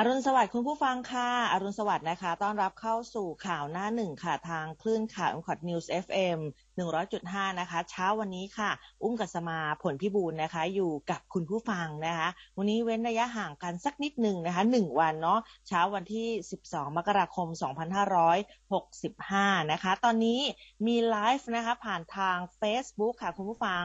อรุณสวัสดิ์คุณผู้ฟังค่ะ อรุณสวัสดิ์นะคะ ต้อนรับเข้าสู่ข่าวหน้าหนึ่งค่ะ ทางคลื่นข่าวอุมคอดนิวส์ FM 100.5นะคะ เช้าวันนี้ค่ะ อุ้มกัสมาผลพิบูลนะคะ อยู่กับคุณผู้ฟังนะคะ วันนี้เว้นระยะห่างกันสักนิดหนึ่งนะคะ1วันเนาะ เช้าวันที่12มกราคม2565นะคะ ตอนนี้มีไลฟ์นะคะผ่านทาง Facebook ค่ะคุณผู้ฟัง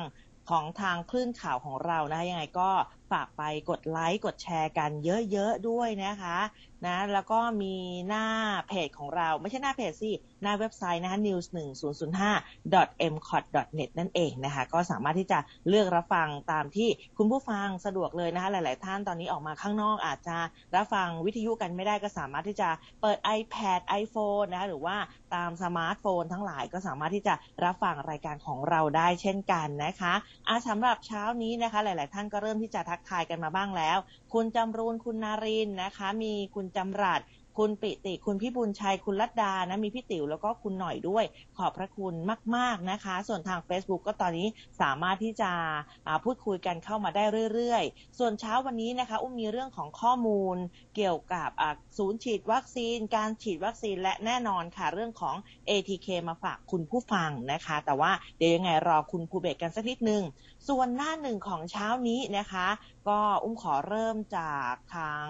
ของทางคลื่นข่าวของเรานะคะยังไงก็ ฝากไปกดไลค์กดแชร์กันเยอะๆด้วยนะคะนะแล้วก็มีหน้าเพจของเราไม่ใช่หน้าเพจสิ หน้าเว็บไซต์นะคะ news 1 0 0 5 m c o t net นั่นเองนะคะ ก็สามารถที่จะเลือกรับฟังตามที่คุณผู้ฟังสะดวกเลยนะคะ หลาย ๆ ท่านตอนนี้ออกมาข้างนอกอาจจะรับฟังวิทยุกันไม่ได้ก็สามารถที่จะเปิด iPad iPhone นะคะหรือว่าตามสมาร์ทโฟนทั้งหลายก็สามารถที่จะรับฟังรายการของเราได้เช่นกันนะคะอาสำหรับเช้านี้นะคะ หลาย ๆ ท่านก็เริ่มที่จะทักทายกันมาบ้างแล้ว คุณจำรูนคุณนารินนะคะ มีคุณจำรัด คุณปิติคุณพิบูลชัยคุณลัดดานะมีพี่ติ๋วแล้วก็คุณหน่อยด้วย ขอบพระคุณมาก ๆนะคะ ส่วนทาง Facebook ก็ตอนนี้สามารถที่จะพูดคุยกันเข้ามาได้เรื่อยๆ ส่วนเช้าวันนี้นะคะอุ้มมีเรื่องของข้อมูลเกี่ยวกับศูนย์ฉีดวัคซีน การฉีดวัคซีนและแน่นอนค่ะเรื่องของ ATK มาฝากคุณผู้ฟังนะคะ แต่ว่าเดี๋ยวยังไงรอคุณภูเบศกันสักนิดนึง ส่วนหน้าหนึ่งของเช้านี้นะคะ ก็อุ้มขอเริ่มจากทาง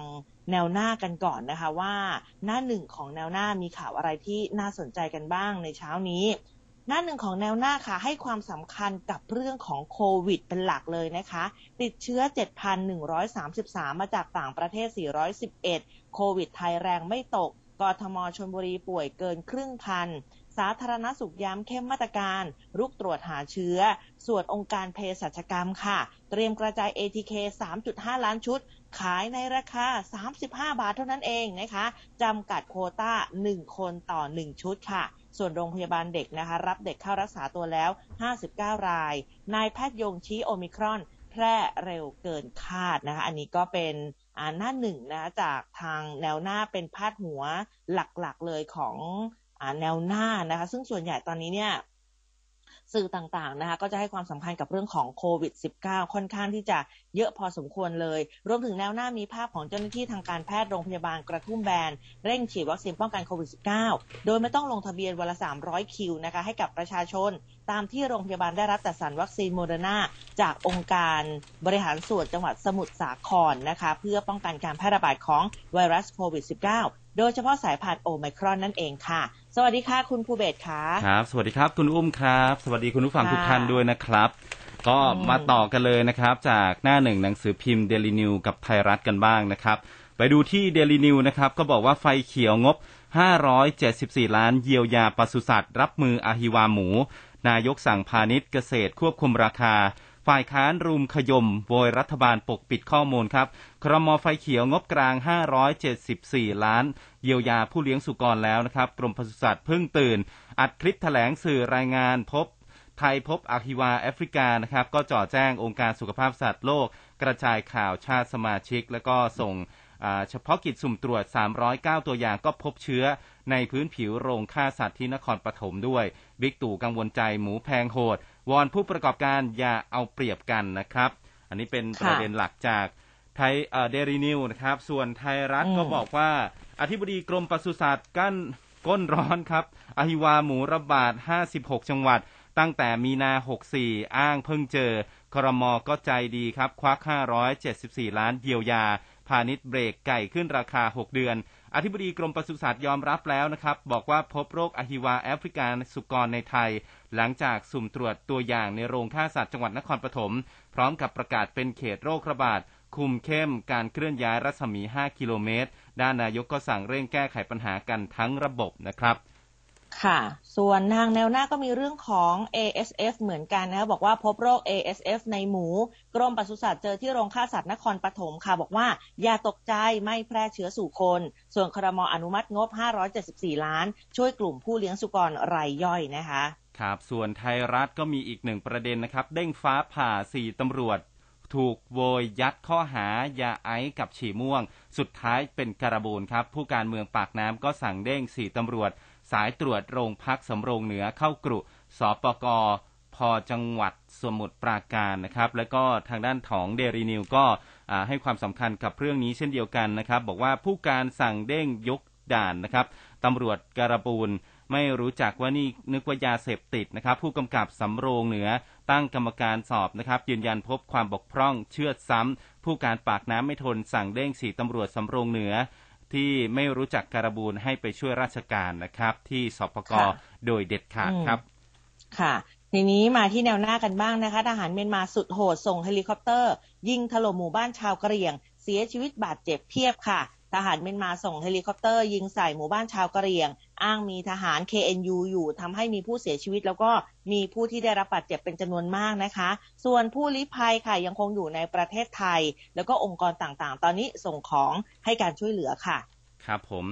แนวหน้ากันก่อนนะคะว่าหน้าหนึ่งของแนวหน้ามีข่าวอะไรที่น่าสนใจกันบ้างในเช้านี้ หน้าหนึ่งของแนวหน้าค่ะ ให้ความสำคัญกับเรื่องของโควิดเป็นหลักเลยนะคะ ติดเชื้อ 7,133 มาจากต่างประเทศ 411 โควิดไทยแรงไม่ตกกทมชนบุรีป่วยเกินครึ่งพันสาธารณสุขย้ำเข้มมาตรการ รุกตรวจหาเชื้อ ส่วนองค์การเภสัชกรรมค่ะ เตรียมกระจาย ATK 3.5 ล้านชุด ขายในราคา 35 บาทเท่านั้นเองนะคะจำกัดโคต้า 1 คนต่อ 1 ชุดค่ะ ส่วนโรงพยาบาลเด็กนะคะ รับเด็กเข้ารักษาตัวแล้ว 59 ราย นายแพทย์ยงชี้โอมิครอน แพร่เร็วเกินคาดนะคะ อันนี้ก็เป็นอ่าหน้าหนึ่งนะจากทางแนวหน้าเป็นพาดหัวหลักๆเลยของอ่าแนวหน้านะคะ ซึ่งส่วนใหญ่ตอนนี้เนี่ย สื่อต่างๆนะคะก็จะให้ความสำคัญกับเรื่องของโควิด -19 ค่อนข้างที่จะเยอะพอสมควรเลย รวมถึงแนวหน้ามีภาพของเจ้าหน้าที่ทางการแพทย์โรงพยาบาลกระทุ่มแบน เร่งฉีดวัคซีนป้องกันโควิด -19 โดยไม่ต้องลงทะเบียนวันละ 300 คิวนะคะให้กับประชาชน ตามที่โรงพยาบาลได้รับจัดสรรวัคซีนโมเดอร์นาจากองค์การบริหารส่วนจังหวัดสมุทรสาครนะคะเพื่อป้องกันการแพร่ระบาดของไวรัสโควิด -19 โดยเฉพาะสายพันธุ์โอไมครอนนั่นเองค่ะ สวัสดีค่ะคุณภูเบศค่ะครับ สวัสดีครับคุณอุ้มครับ สวัสดีคุณผู้ฟังทุกท่านด้วยนะครับ ก็มาต่อกันเลยนะครับ จากหน้าหนึ่งหนังสือพิมพ์เดลินิวกับไทยรัฐกันบ้างนะครับ ไปดูที่เดลินิวนะครับ ก็บอกว่าไฟเขียวงบ 574 ล้านเยียวยาปศุสัตว์ รับมืออาฮิวาหมู นายกสั่งพาณิชย์เกษตรควบคุมราคา ฝ่ายค้านรุมขยมโวยรัฐบาลปกปิดข้อมูลครับ ครมไฟเขียวงบกลาง 574 ล้าน เยียวยาผู้เลี้ยงสุกรแล้วนะครับ กรมปศุสัตว์เพิ่งตื่น อัดคลิปแถลงสื่อรายงานพบ ไทยพบอะฮิวาแอฟริกานะครับ ก็จ่อแจ้งองค์การสุขภาพสัตว์โลก กระจายข่าวชาติสมาชิก แล้วก็ส่งเฉพาะกิจสุ่มตรวจ 309 ตัวอย่างก็พบเชื้อในพื้นผิวโรงฆ่าสัตว์ที่นครปฐมด้วย บิ๊กตู่กังวลใจหมูแพงโหด วอนผู้ประกอบการอย่าเอาเปรียบกันนะครับ อันนี้เป็นประเด็นหลักจากไทยเดรีนิวนะครับ ส่วนไทยรัฐก็บอกว่า อธิบดีกรมปศุสัตว์กั้นก้นร้อนครับอหิวาหมูระบาด 56 จังหวัด ตั้งแต่มีนา 64 อ้างเพิ่งเจอครมก็ใจดีครับ ควัก 574 ล้านเยียวยา พาณิชย์เบรกไก่ขึ้นราคา 6 เดือน อธิบดีกรมปศุสัตว์ยอมรับแล้วนะครับ บอกว่าพบโรคอหิวาแอฟริกาสุกรในไทย หลังจากสุ่มตรวจตัวอย่างในโรงฆ่าสัตว์จังหวัดนครปฐมพร้อมกับประกาศเป็นเขตโรคระบาดคุมเข้มการเคลื่อนย้ายรัศมี 5 กิโลเมตร ด้านนายกก็สั่งเร่งแก้ไขปัญหากันทั้งระบบนะครับ ค่ะ ส่วนทางแนวหน้าก็มีเรื่องของ ASF เหมือนกันนะคะบอกว่าพบโรค ASF ในหมู กรมปศุสัตว์เจอที่โรงฆ่าสัตว์นครปฐมค่ะ บอกว่า อย่าตกใจไม่แพร่เชื้อสู่คน ส่วนครมอนุมัติงบ 574 ล้าน ช่วยกลุ่มผู้เลี้ยงสุกรรายย่อยนะคะครับส่วนไทยรัฐก็มีอีกหนึ่งประเด็นนะครับ เด้งฟ้าผ่าสี่ตำรวจ ถูกโวยยัดข้อหายาไอซ์กับฉี่ม่วง สุดท้ายเป็นการบูนครับ ผู้การเมืองปากน้ำก็สั่งเด้งสี่ตำรวจ สายตรวจโรงพักสำโรงเหนือเข้ากรุสปกพอจังหวัดสมุทรปราการนะครับ แล้วก็ทางด้านของเดรีนิวก็ให้ความสำคัญกับเรื่องนี้เช่นเดียวกันนะครับ บอกว่าผู้การสั่งเด้งยกด่านนะครับตำรวจการบูรไม่รู้จักว่านี่นึกว่ายาเสพติดนะครับ ผู้กำกับสำโรงเหนือตั้งกรรมการสอบนะครับ ยืนยันพบความบกพร่องเชื่องช้าผู้การปากน้ำไม่ทนสั่งเด้งสี่ตำรวจสำโรงเหนือ ที่ไม่รู้จักการบูรให้ไปช่วยราชการนะครับ ที่ศปกโดยเด็ดขาดครับ ค่ะทีนี้มาที่แนวหน้ากันบ้างนะคะทหารเมียนมาสุดโหดส่งเฮลิคอปเตอร์ ยิงถล่มหมู่บ้านชาวกะเหรี่ยง เสียชีวิตบาดเจ็บเพียบค่ะ ทหารเมียนมาส่งเฮลิคอปเตอร์ยิงใส่หมู่บ้านชาวกะเหรี่ยง อ้างมีทหาร KNU อยู่ทำให้มีผู้เสียชีวิต แล้วก็มีผู้ที่ได้รับบาดเจ็บเป็นจำนวนมากนะคะ ส่วนผู้ลี้ภัยค่ะยังคงอยู่ในประเทศไทย แล้วก็องค์กรต่างๆ ตอนนี้ส่งของให้การช่วยเหลือค่ะ ครับผม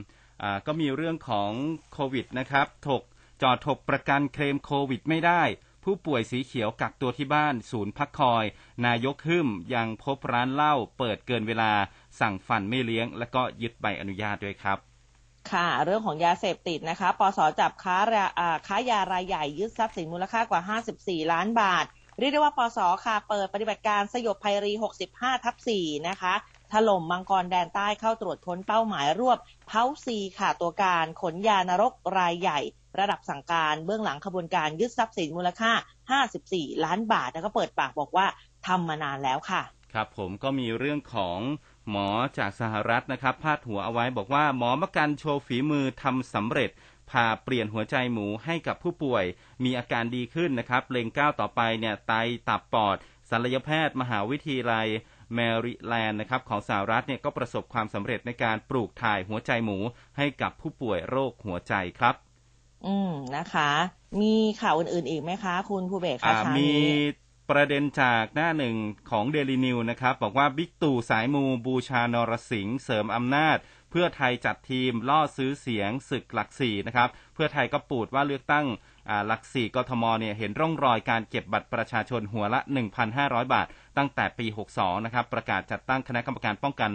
ก็มีเรื่องของโควิดนะครับถกจอดถกประกันเคลมโควิดไม่ได้ ผู้ป่วยสีเขียวกักตัวที่บ้าน ศูนย์พักคอย นายกหึ่มยังพบร้านเหล้าเปิดเกินเวลา สั่งฟันไม่เลี้ยง และก็ยึดใบอนุญาตด้วยครับค่ะเรื่องของยาเสพติดนะคะปสจับค้าค้ายารายใหญ่ยึดทรัพย์สินมูลค่ากว่า 54 ล้านบาท เรียกได้ว่าปสค่ะเปิดปฏิบัติการสยบภัยรี 65 ทับ 4 นะคะถล่มมังกรแดนใต้เข้าตรวจค้นเป้าหมายรวบเพาซีค่ะตัวการขนยานรกรายใหญ่ ระดับสั่งการเบื้องหลังขบวนการยึดทรัพย์สินมูลค่า 54 ล้านบาทแล้วก็เปิดปากบอกว่าทำมานานแล้วค่ะ ครับผมก็มีเรื่องของ หมอจากสหรัฐนะครับ พาดหัวเอาไว้บอกว่าหมอมกันโชว์ฝีมือทำสำเร็จพาเปลี่ยนหัวใจหมูให้กับผู้ป่วย มีอาการดีขึ้นนะครับเลงก้าวต่อไปเนี่ยไตตับปอดศัลยแพทย์ มหาวิทยาลัยแมริแลนด์นะครับของสหรัฐเนี่ยก็ประสบความสำเร็จในการปลูกถ่ายหัวใจหมูให้กับผู้ป่วยโรคหัวใจครับ อืมนะคะ มีข่าวอื่นๆอีกไหมคะ คุณผู้เบกคะมี ประเด็นจากหน้าหนึ่งของเดลินิวนะครับ บอกว่าบิ๊กตู่สายมูบูชานรสิงห์เสริมอำนาจ เพื่อไทยจัดทีมล่อซื้อเสียงศึกหลักสี่นะครับ เพื่อไทยก็ปูดว่าเลือกตั้งหลักสี่กทมเนี่ยเห็นร่องรอยการเก็บบัตรประชาชนหัวละ 1,500 บาท ตั้งแต่ปี 62 นะครับ ประกาศจัดตั้งคณะกรรมการป้องกัน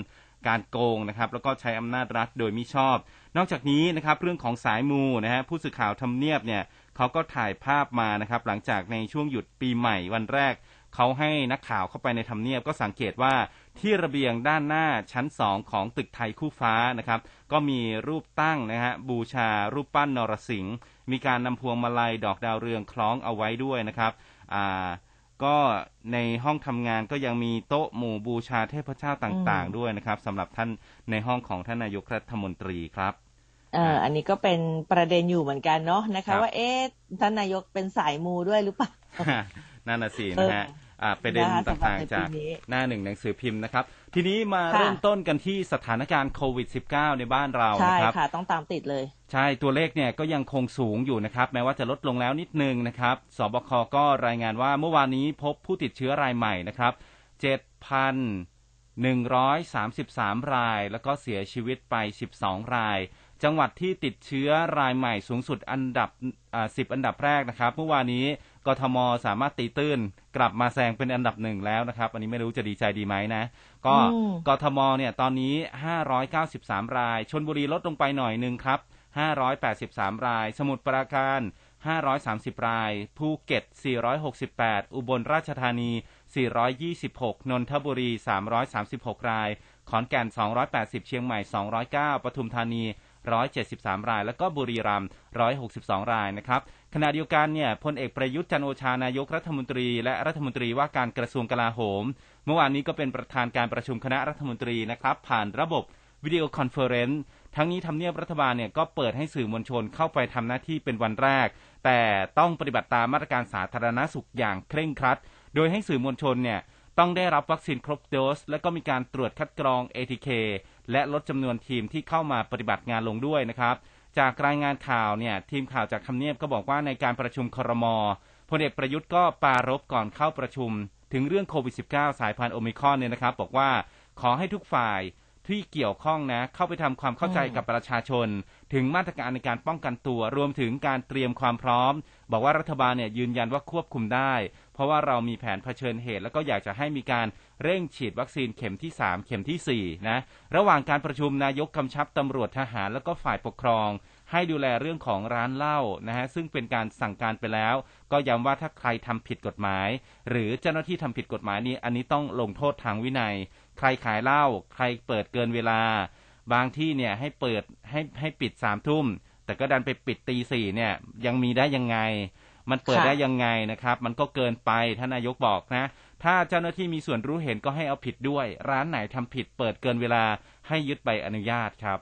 การโกงนะครับแล้วก็ใช้อำนาจรัฐโดยมิชอบ นอกจากนี้นะครับเรื่องของสายมูนะฮะผู้สื่อข่าวทำเนียบเนี่ย เขาก็ถ่ายภาพมานะครับ หลังจากในช่วงหยุดปีใหม่วันแรก เขาให้นักข่าวเข้าไปในทำเนียบก็สังเกตว่าที่ระเบียงด้านหน้าชั้นสองของตึกไทยคู่ฟ้านะครับ ก็มีรูปตั้งนะฮะบูชารูปปั้นนรสิงห์มีการนำพวงมาลัยดอกดาวเรืองคล้องเอาไว้ด้วยนะครับอ่าก็ในห้องทำงานก็ยังมีโต๊ะหมู่บูชาเทพเจ้าต่าง ๆ ด้วยนะครับสำหรับท่านในห้องของท่านนายกรัฐมนตรีครับ เอออันนี้ก็เป็นประเด็นอยู่เหมือนกันเนาะนะคะ ว่าเอ๊ะท่านนายกเป็นสายมูด้วยหรือเปล่านั่นน่ะสินะฮะประเด็นต่างๆจากหน้าหนึ่งหนังสือพิมพ์นะครับ ทีนี้มาเริ่มต้นกันที่สถานการณ์โควิด -19 ในบ้านเราใช่ครับค่ะ ต้องตามติดเลย ใช่ตัวเลขเนี่ยก็ยังคงสูงอยู่นะครับ แม้ว่าจะลดลงแล้วนิดนึงนะครับสบคก็รายงานว่าเมื่อวานนี้พบผู้ติดเชื้อรายใหม่นะครับ7,133ราย แล้วก็เสียชีวิตไป12ราย จังหวัดที่ติดเชื้อรายใหม่สูงสุดอันดับสิบอันดับแรกนะครับเมื่อวานนี้กทมสามารถตีตื้น กลับมาแซงเป็นอันดับหนึ่งแล้วนะครับ อันนี้ไม่รู้จะดีใจดีไหมนะ ก็กทมเนี่ยตอนนี้ 593 รายชนบุรีลดลงไปหน่อยหนึ่งครับ 583 ราย สมุทรปราการ 530 ราย ภูเก็ต 468 อุบลราชธานี 426 นนทบุรี 336 ราย ขอนแก่น 280 เชียงใหม่ 209 ปทุมธานี 173 ราย แล้วก็บุรีรัมย์162 รายนะครับขณะเดียวกันเนี่ยพลเอกประยุทธ์จันทร์โอชานายกรัฐมนตรี และรัฐมนตรีว่าการกระทรวงกลาโหม เมื่อวานนี้ก็เป็นประธานการประชุมคณะรัฐมนตรีนะครับผ่านระบบวิดีโอคอนเฟอเรนซ์ทั้งนี้ทำเนียบรัฐบาลเนี่ยก็เปิดให้สื่อมวลชนเข้าไปทำหน้าที่เป็นวันแรก แต่ต้องปฏิบัติตามมาตรการสาธารณสุขอย่างเคร่งครัด โดยให้สื่อมวลชนเนี่ย ต้องได้รับวัคซีนครบโดส และก็มีการตรวจคัดกรอง ATK และลดจำนวนทีมที่เข้ามาปฏิบัติงานลงด้วยนะครับ จากรายงานข่าวเนี่ยทีมข่าวจากทำเนียบก็บอกว่าในการประชุมครมพลเอกประยุทธ์ก็ปารบก่อนเข้าประชุม ถึงเรื่องโควิด -19 สายพันธุ์โอมิคอนเนี่ยนะครับ บอกว่าขอให้ทุกฝ่ายที่เกี่ยวข้องนะเข้าไปทำความเข้าใจกับประชาชน ถึงมาตรการในการป้องกันตัว รวมถึงการเตรียมความพร้อม บอกว่ารัฐบาลเนี่ยยืนยันว่าควบคุมได้ เพราะว่าเรามีแผนเผชิญเหตุ แล้วก็อยากจะให้มีการเร่งฉีดวัคซีนเข็มที่ 3 เข็มทีสี่ 4 นะ ระหว่างการประชุมนายกกำชับตำรวจทหารแล้วก็ฝ่ายปกครอง ให้ดูแลเรื่องของร้านเหล้านะฮะซึ่งเป็นการสั่งการไปแล้ว ก็ย้ำว่าถ้าใครทำผิดกฎหมาย หรือเจ้าหน้าที่ทำผิดกฎหมายนี้อันนี้ต้องลงโทษทางวินัย ใครขายเหล้าใครเปิดเกินเวลา บางที่เนี่ยให้เปิดให้ให้ปิดสามทุ่ม แต่ก็ดันไปปิดตีสี่เนี่ย ยังมีได้ยังไง มันเปิดค่ะได้ยังไงนะครับ มันก็เกินไปท่านนายกบอกนะ ถ้าเจ้าหน้าที่มีส่วนรู้เห็นก็ให้เอาผิดด้วย ร้านไหนทำผิดเปิดเกินเวลาให้ยึดใบอนุญาตครับ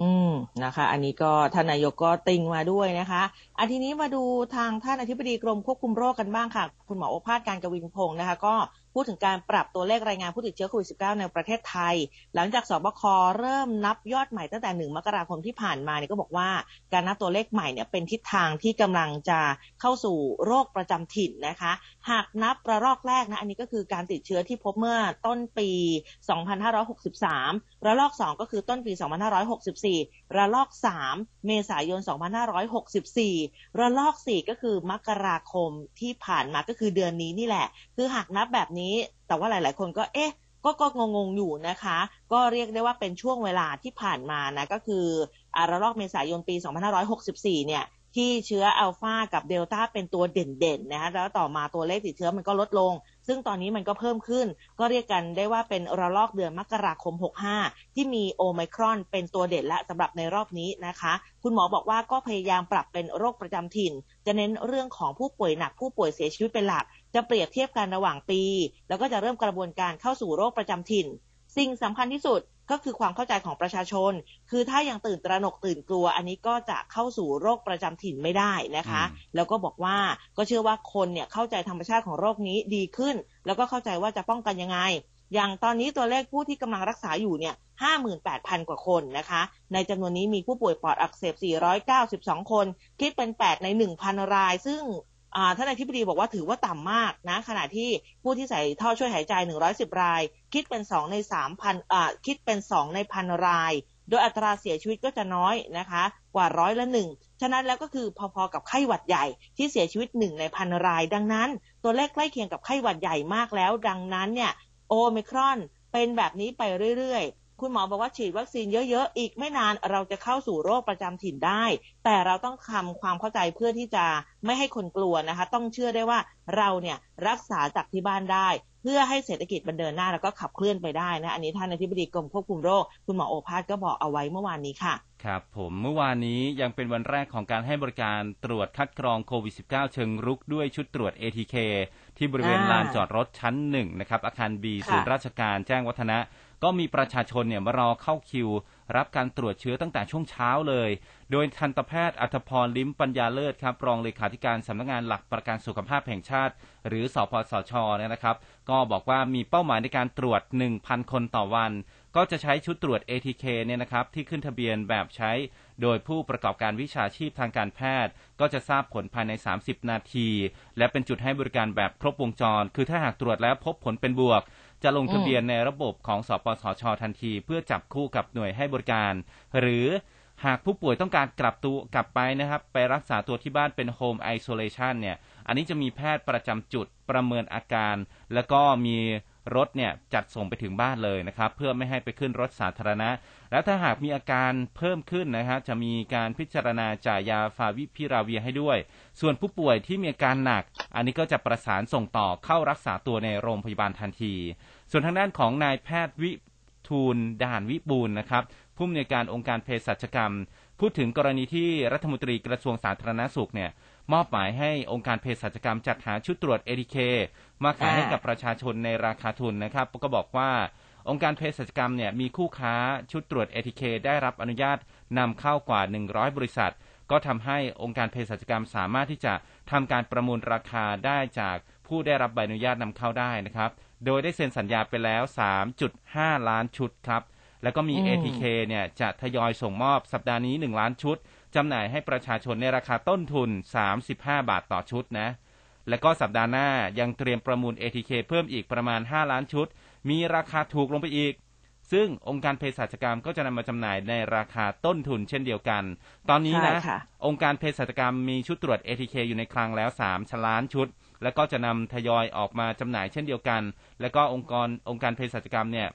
อืมนะคะ อันนี้ก็ท่านนายกก็ติงมาด้วยนะคะอันทีนี้มาดูทางท่านอธิบดีกรมควบคุมโรคกันบ้างค่ะ คุณหมอโอภาสการกวินพงศ์นะคะ ก็ พูดถึงการปรับตัวเลขรายงานผู้ติดเชื้อโควิด -19 ในประเทศไทย หลังจากสบคเริ่มนับยอดใหม่ตั้งแต่ 1 มกราคมที่ผ่านมาเนี่ยก็บอกว่าการนับตัวเลขใหม่เนี่ยเป็นทิศทางที่กำลังจะเข้าสู่โรคประจำถิ่นนะคะ หากนับระลอกแรกนะอันนี้ก็คือการติดเชื้อที่พบเมื่อต้นปี 2563 ระลอก 2 ก็คือต้นปี 2564 ระลอก 3 เมษายน 2564 ระลอก 4 ก็คือมกราคมที่ผ่านมาก็คือเดือนนี้นี่แหละ คือหากนับแบบนี้แต่ว่าหลาย ๆ คนก็เอ๊ะก็ก็งงๆอยู่นะคะ ก็เรียกได้ว่าเป็นช่วงเวลาที่ผ่านมานะก็คืออาระลอกเมษายนปี 2564 เนี่ยที่เชื้ออัลฟากับเดลต้าเป็นตัวเด่นๆนะคะแล้วต่อมาตัวเลขติดเชื้อมันก็ลดลง ซึ่งตอนนี้มันก็เพิ่มขึ้น ก็เรียกกันได้ว่าเป็นระลอกเดือนมกราคม 65 ที่มีโอไมครอนเป็นตัวเด่นและสำหรับในรอบนี้นะคะ คุณหมอบอกว่าก็พยายามปรับเป็นโรคประจำถิ่น จะเน้นเรื่องของผู้ป่วยหนักผู้ป่วยเสียชีวิตเป็นหลัก จะเปรียบเทียบกันระหว่างปี แล้วก็จะเริ่มกระบวนการเข้าสู่โรคประจำถิ่น สิ่งสำคัญที่สุดก็คือความเข้าใจของประชาชน คือถ้ายังตื่นตระหนกตื่นกลัว อันนี้ก็จะเข้าสู่โรคประจำถิ่นไม่ได้นะคะอืมแล้วก็บอกว่าก็เชื่อว่าคนเนี่ยเข้าใจธรรมชาติของโรคนี้ดีขึ้น แล้วก็เข้าใจว่าจะป้องกันยังไง อย่างตอนนี้ตัวเลขผู้ที่กำลังรักษาอยู่เนี่ย58,000 กว่าคนนะคะ ในจำนวนนี้มีผู้ป่วยปอดอักเสบ 492 คน คิดเป็น 8 ใน 1,000 ราย ซึ่งอ่า ท่านอธิบดีบอกว่าถือว่าต่ำมากนะ ขณะที่ผู้ที่ใส่ท่อช่วยหายใจ 110 ราย คิดเป็น 2 ใน 3,000อ่าคิดเป็น 2 ในพันราย โดยอัตราเสียชีวิตก็จะน้อยนะคะ กว่าร้อยละหนึ่งฉะนั้นแล้วก็คือพอๆกับไข้หวัดใหญ่ที่เสียชีวิตหนึ่งในพันราย ดังนั้น ตัวเลขใกล้เคียงกับไข้หวัดใหญ่มากแล้ว ดังนั้นเนี่ยโอไมครอนเป็นแบบนี้ไปเรื่อยๆ คุณหมอบอกว่าฉีดวัคซีนเยอะๆ อีกไม่นานเราจะเข้าสู่โรคประจำถิ่นได้ แต่เราต้องทำความเข้าใจเพื่อที่จะไม่ให้คนกลัวนะคะ ต้องเชื่อได้ว่าเราเนี่ยรักษาจากที่บ้านได้ เพื่อให้เศรษฐกิจมันเดินหน้าแล้วก็ขับเคลื่อนไปได้นะอันนี้ท่านอธิบดีกรมควบคุมโรค คุณหมอโอภาสก็บอกเอาไว้เมื่อวานนี้ค่ะครับผมเมื่อวานนี้ยังเป็นวันแรกของการให้บริการตรวจคัดกรองโควิด -19 เชิงรุกด้วยชุดตรวจ ATK ที่บริเวณอ่าลานจอดรถชั้นหนึ่งนะครับอาคาร B ค่ะศูนย์ราชการแจ้งวัฒนะ ก็มีประชาชนเนี่ยมารอเข้าคิว รับการตรวจเชื้อตั้งแต่ช่วงเช้าเลย โดยทันตแพทย์อัธพรลิ้มปัญญาเลิศครับรองเลขาธิการสำนักงานหลักประกันสุขภาพแห่งชาติ หรือสพสชเนี่ยนะครับ ก็บอกว่ามีเป้าหมายในการตรวจ 1,000 คนต่อวัน ก็จะใช้ชุดตรวจ ATK เนี่ยนะครับที่ขึ้นทะเบียนแบบใช้ โดยผู้ประกอบการวิชาชีพทางการแพทย์ ก็จะทราบผลภายใน 30 นาที และเป็นจุดให้บริการแบบครบวงจร คือถ้าหากตรวจแล้วพบผลเป็นบวก จะลงทะเบียนในระบบของสปสชทันที เพื่อจับคู่กับหน่วยให้บริการ หรือหากผู้ป่วยต้องการกลับตัวกลับไปนะครับ ไปรักษาตัวที่บ้านเป็นโฮมไอโซเลชันเนี่ย อันนี้จะมีแพทย์ประจำจุดประเมินอาการ แล้วก็มี รถเนี่ยจัดส่งไปถึงบ้านเลยนะครับ เพื่อไม่ให้ไปขึ้นรถสาธารณะ แล้วถ้าหากมีอาการเพิ่มขึ้นนะฮะจะมีการพิจารณาจ่ายยาฟาวิพิราเวียให้ด้วย ส่วนผู้ป่วยที่มีอาการหนัก อันนี้ก็จะประสานส่งต่อเข้ารักษาตัวในโรงพยาบาลทันที ส่วนทางด้านของนายแพทย์วิทูลด่านวิบูลนะครับผู้อำนวยการองค์การเภสัชกรรม พูดถึงกรณีที่รัฐมนตรีกระทรวงสาธารณสุขเนี่ย มอบหมายให้องค์การเภสัชกรรมจัดหาชุดตรวจเอทีเคมาขายให้กับประชาชนในราคาทุนนะครับ ก็บอกว่าองค์การเภสัชกรรมเนี่ยมีคู่ค้าชุดตรวจ ATK ได้รับอนุญาตนำเข้ากว่า 100 บริษัท ก็ทำให้องค์การเภสัชกรรมสามารถที่จะทำการประมูลราคาได้จากผู้ได้รับใบอนุญาตนำเข้าได้นะครับ โดยได้เซ็นสัญญาไปแล้ว 3.5 ล้านชุดครับ แล้วก็มีอืม ATK เนี่ยจะทยอยส่งมอบสัปดาห์นี้ 1 ล้านชุด จำหน่ายให้ประชาชนในราคาต้นทุน 35 บาทต่อชุดนะ แล้วก็สัปดาห์หน้ายังเตรียมประมูล ATK เพิ่มอีกประมาณ 5 ล้านชุด มีราคาถูกลงไปอีก ซึ่งองค์การเภสัชกรรมก็จะนำมาจำหน่ายในราคาต้นทุนเช่นเดียวกัน ตอนนี้นะใช่ค่ะองค์การเภสัชกรรมมีชุดตรวจ ATK อยู่ในคลังแล้ว3ล้านชุด และก็จะนำทยอยออกมาจำหน่ายเช่นเดียวกัน และก็องค์กรองค์การเภสัชกรรมเนี่ย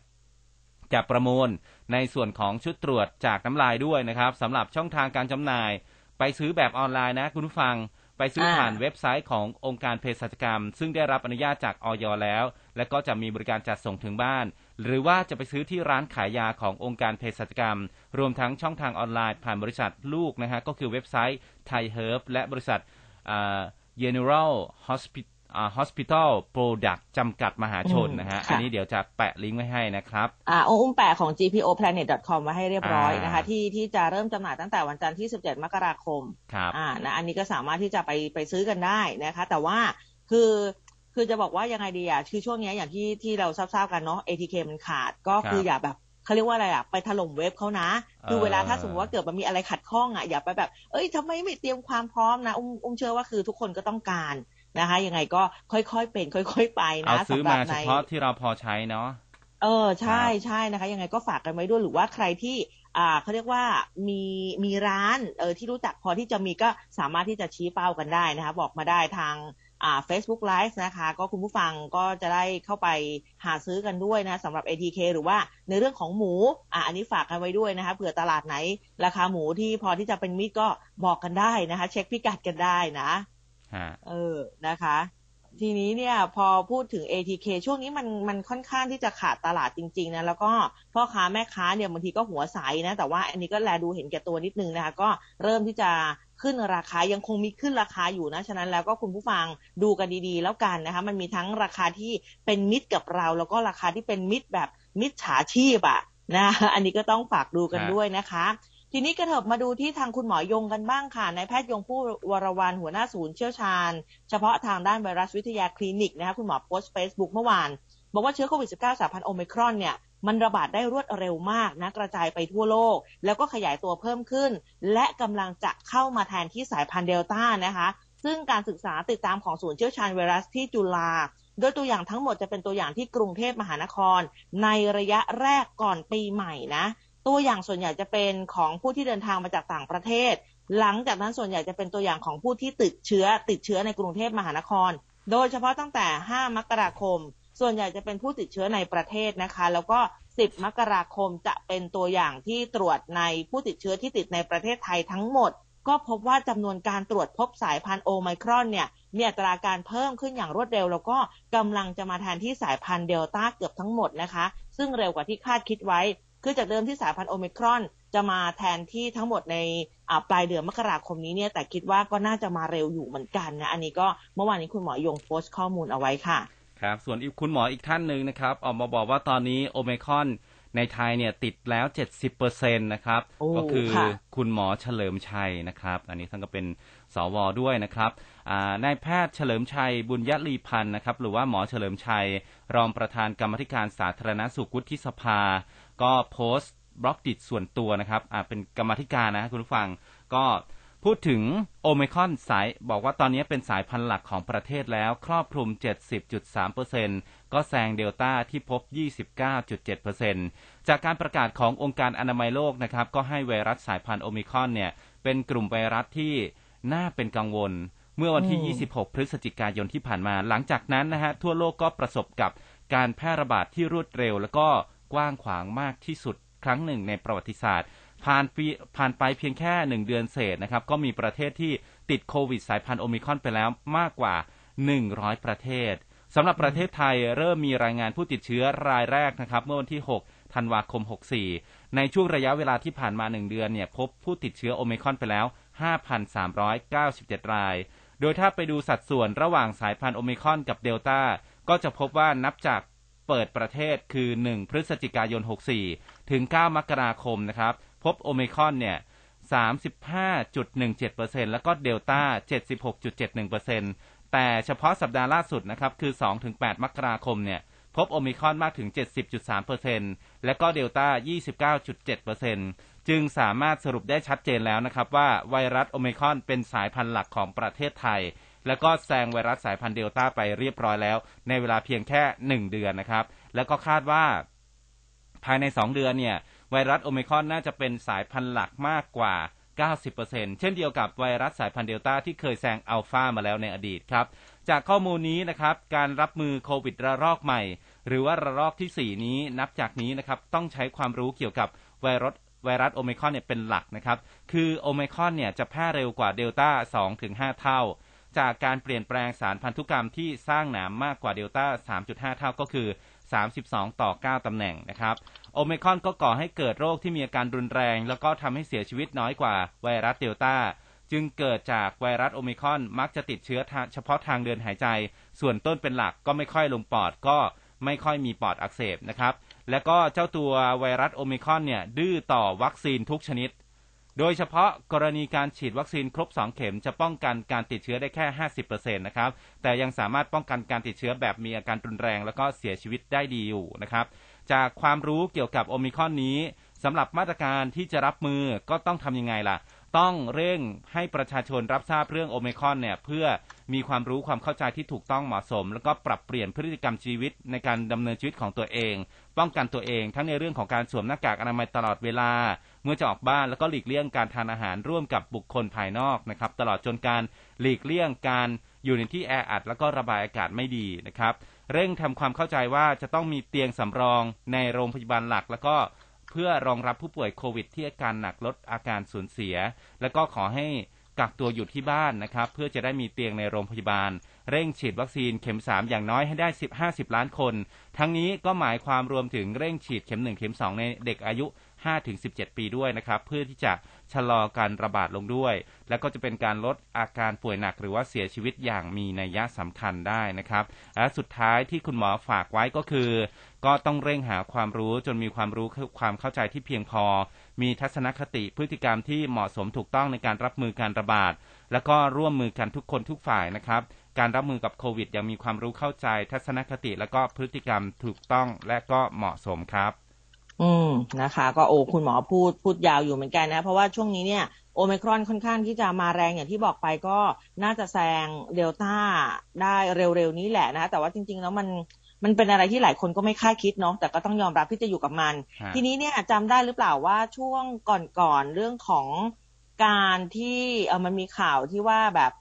จะประมูลในส่วนของชุดตรวจจากน้ำลายด้วยนะครับสำหรับช่องทางการจำหน่าย ไปซื้อแบบออนไลน์นะคุณผู้ฟัง ไปซื้อผ่านเว็บไซต์ขององค์การเภสัชกรรม ซึ่งได้รับอนุญาตจากอย.แล้ว และก็จะมีบริการจัดส่งถึงบ้าน หรือว่าจะไปซื้อที่ร้านขายยาขององค์การเภสัชกรรม รวมทั้งช่องทางออนไลน์ผ่านบริษัทลูกนะฮะก็คือเว็บไซต์ไทยเฮิร์บและบริษัท General Hospital Hospital Product จำกัดมหาชนนะฮะ อันนี้เดี๋ยวจะแปะลิงก์ไว้ให้นะครับอ่าอุ้มแปะของ gpoplanet.com มาให้เรียบร้อยนะคะ ที่ที่จะเริ่มจำหน่ายตั้งแต่วันจันทร์ที่ 17 มกราคมครับอ่านะอันนี้ก็สามารถที่จะไปไปซื้อกันได้นะคะ แต่ว่าคือคือจะบอกว่ายังไงดีอะคือช่วงนี้อย่างที่ที่เราทราบๆกันเนาะ ATK มันขาดก็คืออย่าแบบเขาเรียกว่าอะไรอะไปถล่มเว็บเขานะ คือเวลาถ้าสมมติว่าเกิดมันมีอะไรขัดข้องอะอย่าไปแบบ เอ้ยทำไมไม่เตรียมความพร้อมนะอุ้มอุ้มเชื่อว่าคือทุกคนก็ต้องการ นะคะ ยังไงก็ค่อยๆเป็น ค่อย ๆ ไปนะเอาซื้อมาเฉพาะที่เราพอใช้เนาะเออ ใช่ใช่นะคะ ยังไงก็ฝากกันไว้ด้วยหรือว่าใครที่อ่าเขาเรียกว่ามีมีร้านเออที่รู้จักพอที่จะมีก็สามารถที่จะชี้เป้ากันได้นะคะ บอกมาได้ทางอ่า Facebook Live นะคะ ก็คุณผู้ฟังก็จะได้เข้าไปหาซื้อกันด้วยนะสำหรับ ATK หรือว่าในเรื่องของหมูอ่าอันนี้ฝากกันไว้ด้วยนะคะเผื่อตลาดไหน ราคาหมูที่พอที่จะเป็นมิตรก็บอกกันได้นะคะ เช็คพิกัดกันได้นะ เออนะคะ ทีนี้เนี่ยพอพูดถึง ATK ช่วงนี้มันมันค่อนข้างที่จะขาดตลาดจริง ๆนะแล้วก็พ่อค้าแม่ค้าเนี่ยบางทีก็หัวใสนะ แต่ว่าอันนี้ก็แลดูเห็นแก่ตัวนิดนึงนะคะ ก็เริ่มที่จะขึ้นราคายังคงมีขึ้นราคาอยู่นะ ฉะนั้นแล้วก็คุณผู้ฟังดูกันดีๆ แล้วกันนะคะ มันมีทั้งราคาที่เป็นมิตรกับเรา แล้วก็ราคาที่เป็นมิตรแบบมิตรฉาชีพอะนะอันนี้ก็ต้องฝากดูกันด้วยนะคะ ทีนี้กระเถิบมาดูที่ทางคุณหมอยงกันบ้างค่ะนายแพทย์ยงผู้วรวันหัวหน้าศูนย์เชี่ยวชาญ เฉพาะทางด้านไวรัสวิทยาคลินิกนะคะคุณหมอโพสต์เฟซบุ๊กเมื่อวาน บอกว่าเชื้อโควิด -19 สายพันธุ์โอมิครอนเนี่ยมันระบาดได้รวดเร็วมากนะกระจายไปทั่วโลก แล้วก็ขยายตัวเพิ่มขึ้น และกำลังจะเข้ามาแทนที่สายพันธุ์เดลต้านะคะซึ่งการศึกษาติดตามของศูนย์เชี่ยวชาญไวรัสที่จุฬาโดยตัวอย่างทั้งหมดจะเป็นตัวอย่างที่กรุงเทพมหานคร ในระยะแรกก่อนปีใหม่นะ ตัวอย่างส่วนใหญ่จะเป็นของผู้ที่เดินทางมาจากต่างประเทศ หลังจากนั้นส่วนใหญ่จะเป็นตัวอย่างของผู้ที่ติดเชื้อติดเชื้อในกรุงเทพมหานคร โดยเฉพาะตั้งแต่ 5 มกราคม ส่วนใหญ่จะเป็นผู้ติดเชื้อในประเทศนะคะ แล้วก็ 10 มกราคมจะเป็นตัวอย่างที่ตรวจในผู้ติดเชื้อที่ติดในประเทศไทยทั้งหมด ก็พบว่าจำนวนการตรวจพบสายพันธุ์โอไมครอนเนี่ยมีอัตราการเพิ่มขึ้นอย่างรวดเร็ว แล้วก็กำลังจะมาแทนที่สายพันธุ์เดลต้าเกือบทั้งหมดนะคะ ซึ่งเร็วกว่าที่คาดคิดไว้ คือจากเดิมที่สายพันธุ์โอมิครอน จะมาแทนที่ทั้งหมดในปลายเดือนมกราคมนี้เนี่ยแต่คิดว่าก็น่าจะมาเร็วอยู่เหมือนกันนะอันนี้ก็เมื่อวานนี้คุณหมอยงโพสต์ข้อมูลเอาไว้ค่ะครับส่วนคุณหมออีกท่านหนึ่งนะครับ ออกมาบอกว่าตอนนี้โอมิครอนในไทยเนี่ยติดแล้ว 70%นะครับ ก็คือคุณหมอเฉลิมชัยนะครับ อันนี้ท่านก็เป็นสวด้วยนะครับนายแพทย์เฉลิมชัยบุญยลีพันธ์นะครับ หรือว่าหมอเฉลิมชัย รองประธานกรรมธิการสาธารณสุขวุฒิสภา ก็โพสต์บล็อกดิจส่วนตัวนะครับเป็นกรรมธิการนะคุณผู้ฟัง ก็พูดถึงโอมิครอนสายบอกว่าตอนนี้เป็นสายพันธุ์หลักของประเทศแล้ว ครอบคลุม 70.3%ก็แซงเดลต้าที่พบ 29.7%จากการประกาศขององค์การอนามัยโลกนะครับ ก็ให้ไวรัสสายพันธุ์โอมิครอนเนี่ย เป็นกลุ่มไวรัสที่น่าเป็นกังวล เมื่อวันที่ 26 พฤศจิกายนที่ผ่านมา หลังจากนั้นนะฮะ ทั่วโลกก็ประสบกับการแพร่ระบาดที่รวดเร็ว แล้วก็ กว้างขวางมากที่สุดครั้งหนึ่งในประวัติศาสตร์ ผ่านปีผ่านไปเพียงแค่หนึ่งเดือนเศษนะครับ ก็มีประเทศที่ติดโควิดสายพันธุ์โอมิคอนไปแล้วมากกว่า 100 ประเทศสำหรับประเทศไทยเริ่มมีรายงานผู้ติดเชื้อรายแรกนะครับ เมื่อวันที่ 6 ธันวาคม 64 ในช่วงระยะเวลาที่ผ่านมา 1 เดือนเนี่ยพบผู้ติดเชื้อโอมิคอนไปแล้ว 5,397 ราย โดยถ้าไปดูสัดส่วนระหว่างสายพันธุ์โอมิคอนกับเดลต้าก็จะพบว่านับจาก เปิดประเทศคือ 1 พฤศจิกายน 64 ถึง 9 มกราคมนะครับ พบโอมิคอนเนี่ย 35.17%แล้วก็เดลต้า 76.71%แต่เฉพาะสัปดาห์ล่าสุดนะครับ คือ 2-8 มกราคมเนี่ย พบโอมิคอนมากถึง 70.3%และก็เดลต้า 29.7% จึงสามารถสรุปได้ชัดเจนแล้วนะครับว่าไวรัสโอมิครอนเป็นสายพันธุ์หลักของประเทศไทย แล้วก็แซงไวรัสสายพันธุ์เดลต้าไปเรียบร้อยแล้ว ในเวลาเพียงแค่หนึ่งเดือนนะครับ แล้วก็คาดว่าภายในสองเดือนเนี่ยไวรัสโอมิครอนน่าจะเป็นสายพันธุ์หลักมากกว่า 90%เช่นเดียวกับไวรัสสายพันธุ์เดลต้าที่เคยแซงอัลฟามาแล้วในอดีตครับจากข้อมูลนี้นะครับการรับมือโควิดระลอกใหม่ หรือว่าระลอกที่ 4 นี้นับจากนี้นะครับต้องใช้ความรู้เกี่ยวกับไวรัส ไวรัสโอมิครอนเนี่ยเป็นหลักนะครับ คือโอมิครอนเนี่ยจะแพร่เร็วกว่าเดลต้า2-5เท่า จากการเปลี่ยนแปลงสารพันธุกรรมที่สร้างหนามมากกว่าเดลต้า 3.5 เท่าก็คือ 32 ต่อ 9 ตำแหน่งนะครับ โอมิครอนก็ก่อให้เกิดโรคที่มีอาการรุนแรง แล้วก็ทำให้เสียชีวิตน้อยกว่าไวรัสเดลต้าจึงเกิดจากไวรัสโอมิครอนมักจะติดเชื้อเฉพาะทางเดินหายใจ ส่วนต้นเป็นหลักก็ไม่ค่อยลงปอดก็ไม่ค่อยมีปอดอักเสบนะครับ และก็เจ้าตัวไวรัสโอมิครอนเนี่ยดื้อต่อวัคซีนทุกชนิด โดยเฉพาะกรณีการฉีดวัคซีนครบ 2 เข็มจะป้องกันการติดเชื้อได้แค่ 50%นะครับ แต่ยังสามารถป้องกันการติดเชื้อแบบมีอาการรุนแรงแล้วก็เสียชีวิตได้ดีอยู่นะครับ จากความรู้เกี่ยวกับโอมิครอนนี้สำหรับมาตรการที่จะรับมือก็ต้องทำยังไงล่ะ ต้องเร่งให้ประชาชนรับทราบเรื่องโอมิครอนเนี่ยเพื่อมีความรู้ความเข้าใจที่ถูกต้องเหมาะสม แล้วก็ปรับเปลี่ยนพฤติกรรมชีวิตในการดำเนินชีวิตของตัวเอง ป้องกันตัวเอง ทั้งในเรื่องของการสวมหน้ากากอนามัยตลอดเวลา เมื่อจะออกบ้านแล้วก็หลีกเลี่ยงการทานอาหารร่วมกับบุคคลภายนอกนะครับ ตลอดจนการหลีกเลี่ยงการอยู่ในที่แออัดแล้วก็ระบายอากาศไม่ดีนะครับ เร่งทำความเข้าใจว่าจะต้องมีเตียงสำรองในโรงพยาบาลหลัก แล้วก็เพื่อรองรับผู้ป่วยโควิดที่อาการหนักลดอาการสูญเสีย แล้วก็ขอให้ กักตัวอยู่ที่บ้านนะครับ เพื่อจะได้มีเตียงในโรงพยาบาล เร่งฉีดวัคซีนเข็ม 3 อย่างน้อยให้ได้ 10 50 ล้านคน ทั้งนี้ก็หมายความรวมถึงเร่งฉีดเข็ม 1 เข็ม 2 ในเด็กอายุ 5-17 ปีด้วยนะครับ เพื่อที่จะชะลอการระบาดลงด้วย และก็จะเป็นการลดอาการป่วยหนักหรือว่าเสียชีวิตอย่างมีนัยยะสำคัญได้นะครับ และสุดท้ายที่คุณหมอฝากไว้ก็คือ ก็ต้องเร่งหาความรู้จนมีความรู้ความเข้าใจที่เพียงพอ มีทัศนคติพฤติกรรมที่เหมาะสมถูกต้องในการรับมือการระบาด แล้วก็ร่วมมือกันทุกคนทุกฝ่ายนะครับ การรับมือกับโควิดยังมีความรู้เข้าใจ ทัศนคติแล้วก็พฤติกรรมถูกต้องและก็เหมาะสมครับ อืมนะคะ ก็โอ้คุณหมอพูดพูดยาวอยู่เหมือนกันนะ เพราะว่าช่วงนี้เนี่ยโอมครอนค่อนข้างที่จะมาแรงอย่างที่บอกไปก็น่าจะแซงเดลต้าได้เร็วๆนี้แหละนะ แต่ว่าจริงๆแล้วมัน มันเป็นอะไรที่หลายคนก็ไม่คาดคิดเนาะแต่ก็ต้องยอมรับที่จะอยู่กับมันฮะทีนี้เนี่ยจำได้หรือเปล่าว่าช่วงก่อนๆเรื่องของการที่เออมันมีข่าวที่ว่าแบบ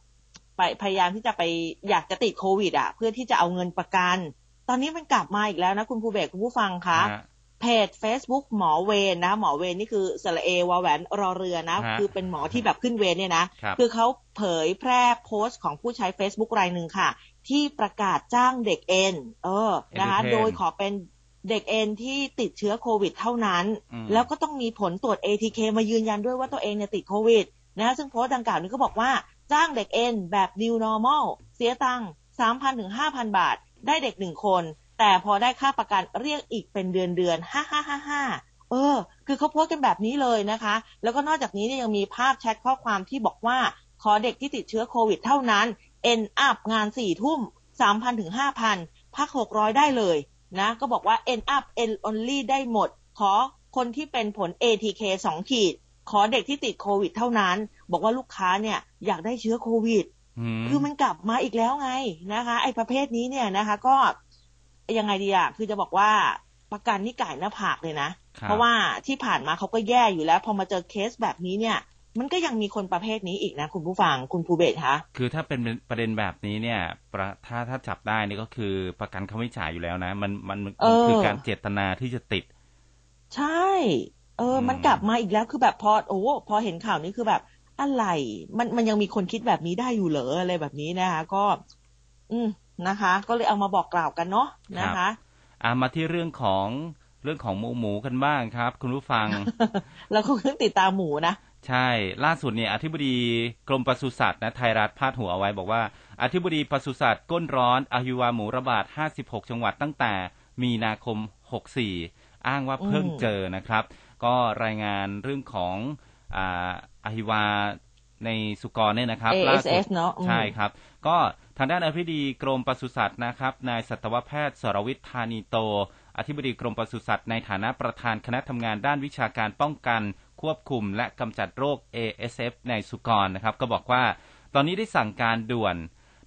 ไปพยายามที่จะไปอยากจะติดโควิดอะเพื่อที่จะเอาเงินประกัน ตอนนี้มันกลับมาอีกแล้วนะคุณภูเบศคุณผู้ฟังคะฮะเพจ Facebook หมอเวนนะหมอเวนนี่คือสระเอวาแหวนรอเรือนะฮะคือเป็นหมอที่แบบขึ้นเวรเนี่ยนะครับคือเขาเผยแพร่โพสต์ของผู้ใช้ Facebook รายหนึ่งค่ะ ที่ประกาศจ้างเด็กเอ็นเออนะคะ Entertain โดยขอเป็นเด็กเอ็นที่ติดเชื้อโควิดเท่านั้นอืมแล้วก็ต้องมีผลตรวจ ATK มายืนยันด้วยว่าตัวเองเนี่ยติดโควิดนะซึ่งโพสต์ดังกล่าวนี้ก็บอกว่าจ้างเด็กเอ็นแบบ new normal เสียตังค์3,000ถึง5,000บาท ได้เด็กหนึ่งคน แต่พอได้ค่าประกันเรียกอีกเป็นเดือนเดือนห้าห้าห้าห้าเออ คือเขาโพสต์กันแบบนี้เลยนะคะ แล้วก็นอกจากนี้เนี่ยยังมีภาพแชทข้อความที่บอกว่า ขอเด็กที่ติดเชื้อโควิดเท่านั้น end up งานสี่ทุ่มสามพันถึงห้าพันพักหกร้อยได้เลยนะก็บอกว่า end up end only ได้หมด ขอคนที่เป็นผล ATK สองขีด ขอเด็กที่ติดโควิดเท่านั้น บอกว่าลูกค้าเนี่ยอยากได้เชื้อโควิดอืมคือมันกลับมาอีกแล้วไงนะคะ ไอ้ประเภทนี้เนี่ยนะคะ ก็ยังไงดีอะคือจะบอกว่าประกันนี่ไก่หน้าผากเลยนะครับเพราะว่าที่ผ่านมาเขาก็แย่อยู่แล้ว พอมาเจอเคสแบบนี้เนี่ย มันก็ยังมีคนประเภทนี้อีกนะ คุณผู้ฟังคุณภูเบศคะคือถ้าเป็นประเด็นแบบนี้เนี่ยประถ้าถ้าจับได้นี่ก็คือประกันเขาไม่จ่ายอยู่แล้วนะ มันมันมันเออคือการเจตนาที่จะติด ใช่ เอออืมมันกลับมาอีกแล้วคือแบบพอโอ้พอเห็นข่าวนี้คือแบบอะไร มันมันยังมีคนคิดแบบนี้ได้อยู่เหรออะไรแบบนี้นะคะ ก็ อืมนะคะ ก็เลยเอามาบอกกล่าวกันเนาะนะคะอ่ามาที่เรื่องของเรื่องของหมูหมูกันบ้างครับ คุณผู้ฟังแล้วก็เพิ่งติดตามหมูนะใช่ ล่าสุดเนี่ยอธิบดีกรมปศุสัตว์นะไทยรัฐพาดหัวเอาไว้บอกว่า อธิบดีปศุสัตว์ก้นร้อนอหิวาหมูระบาด 56 จังหวัดตั้งแต่มีนาคม 64 อ้างว่าเพิ่งอืมเจอนะครับ ก็รายงานเรื่องของอ่าอหิวาในสุกรเนี่ยนะครับล่าสุด ASF เนาะอืมใช่ครับ ก็ทางด้านอธิบดีกรมปศุสัตว์นะครับนายสัตวแพทย์สรวิทย์ธานีโต อธิบดีกรมปศุสัตว์ในฐานะประธานคณะทำงานด้านวิชาการป้องกัน ควบคุมและกำจัดโรค ASF ในสุกรนะครับ ก็บอกว่า ตอนนี้ได้สั่งการด่วน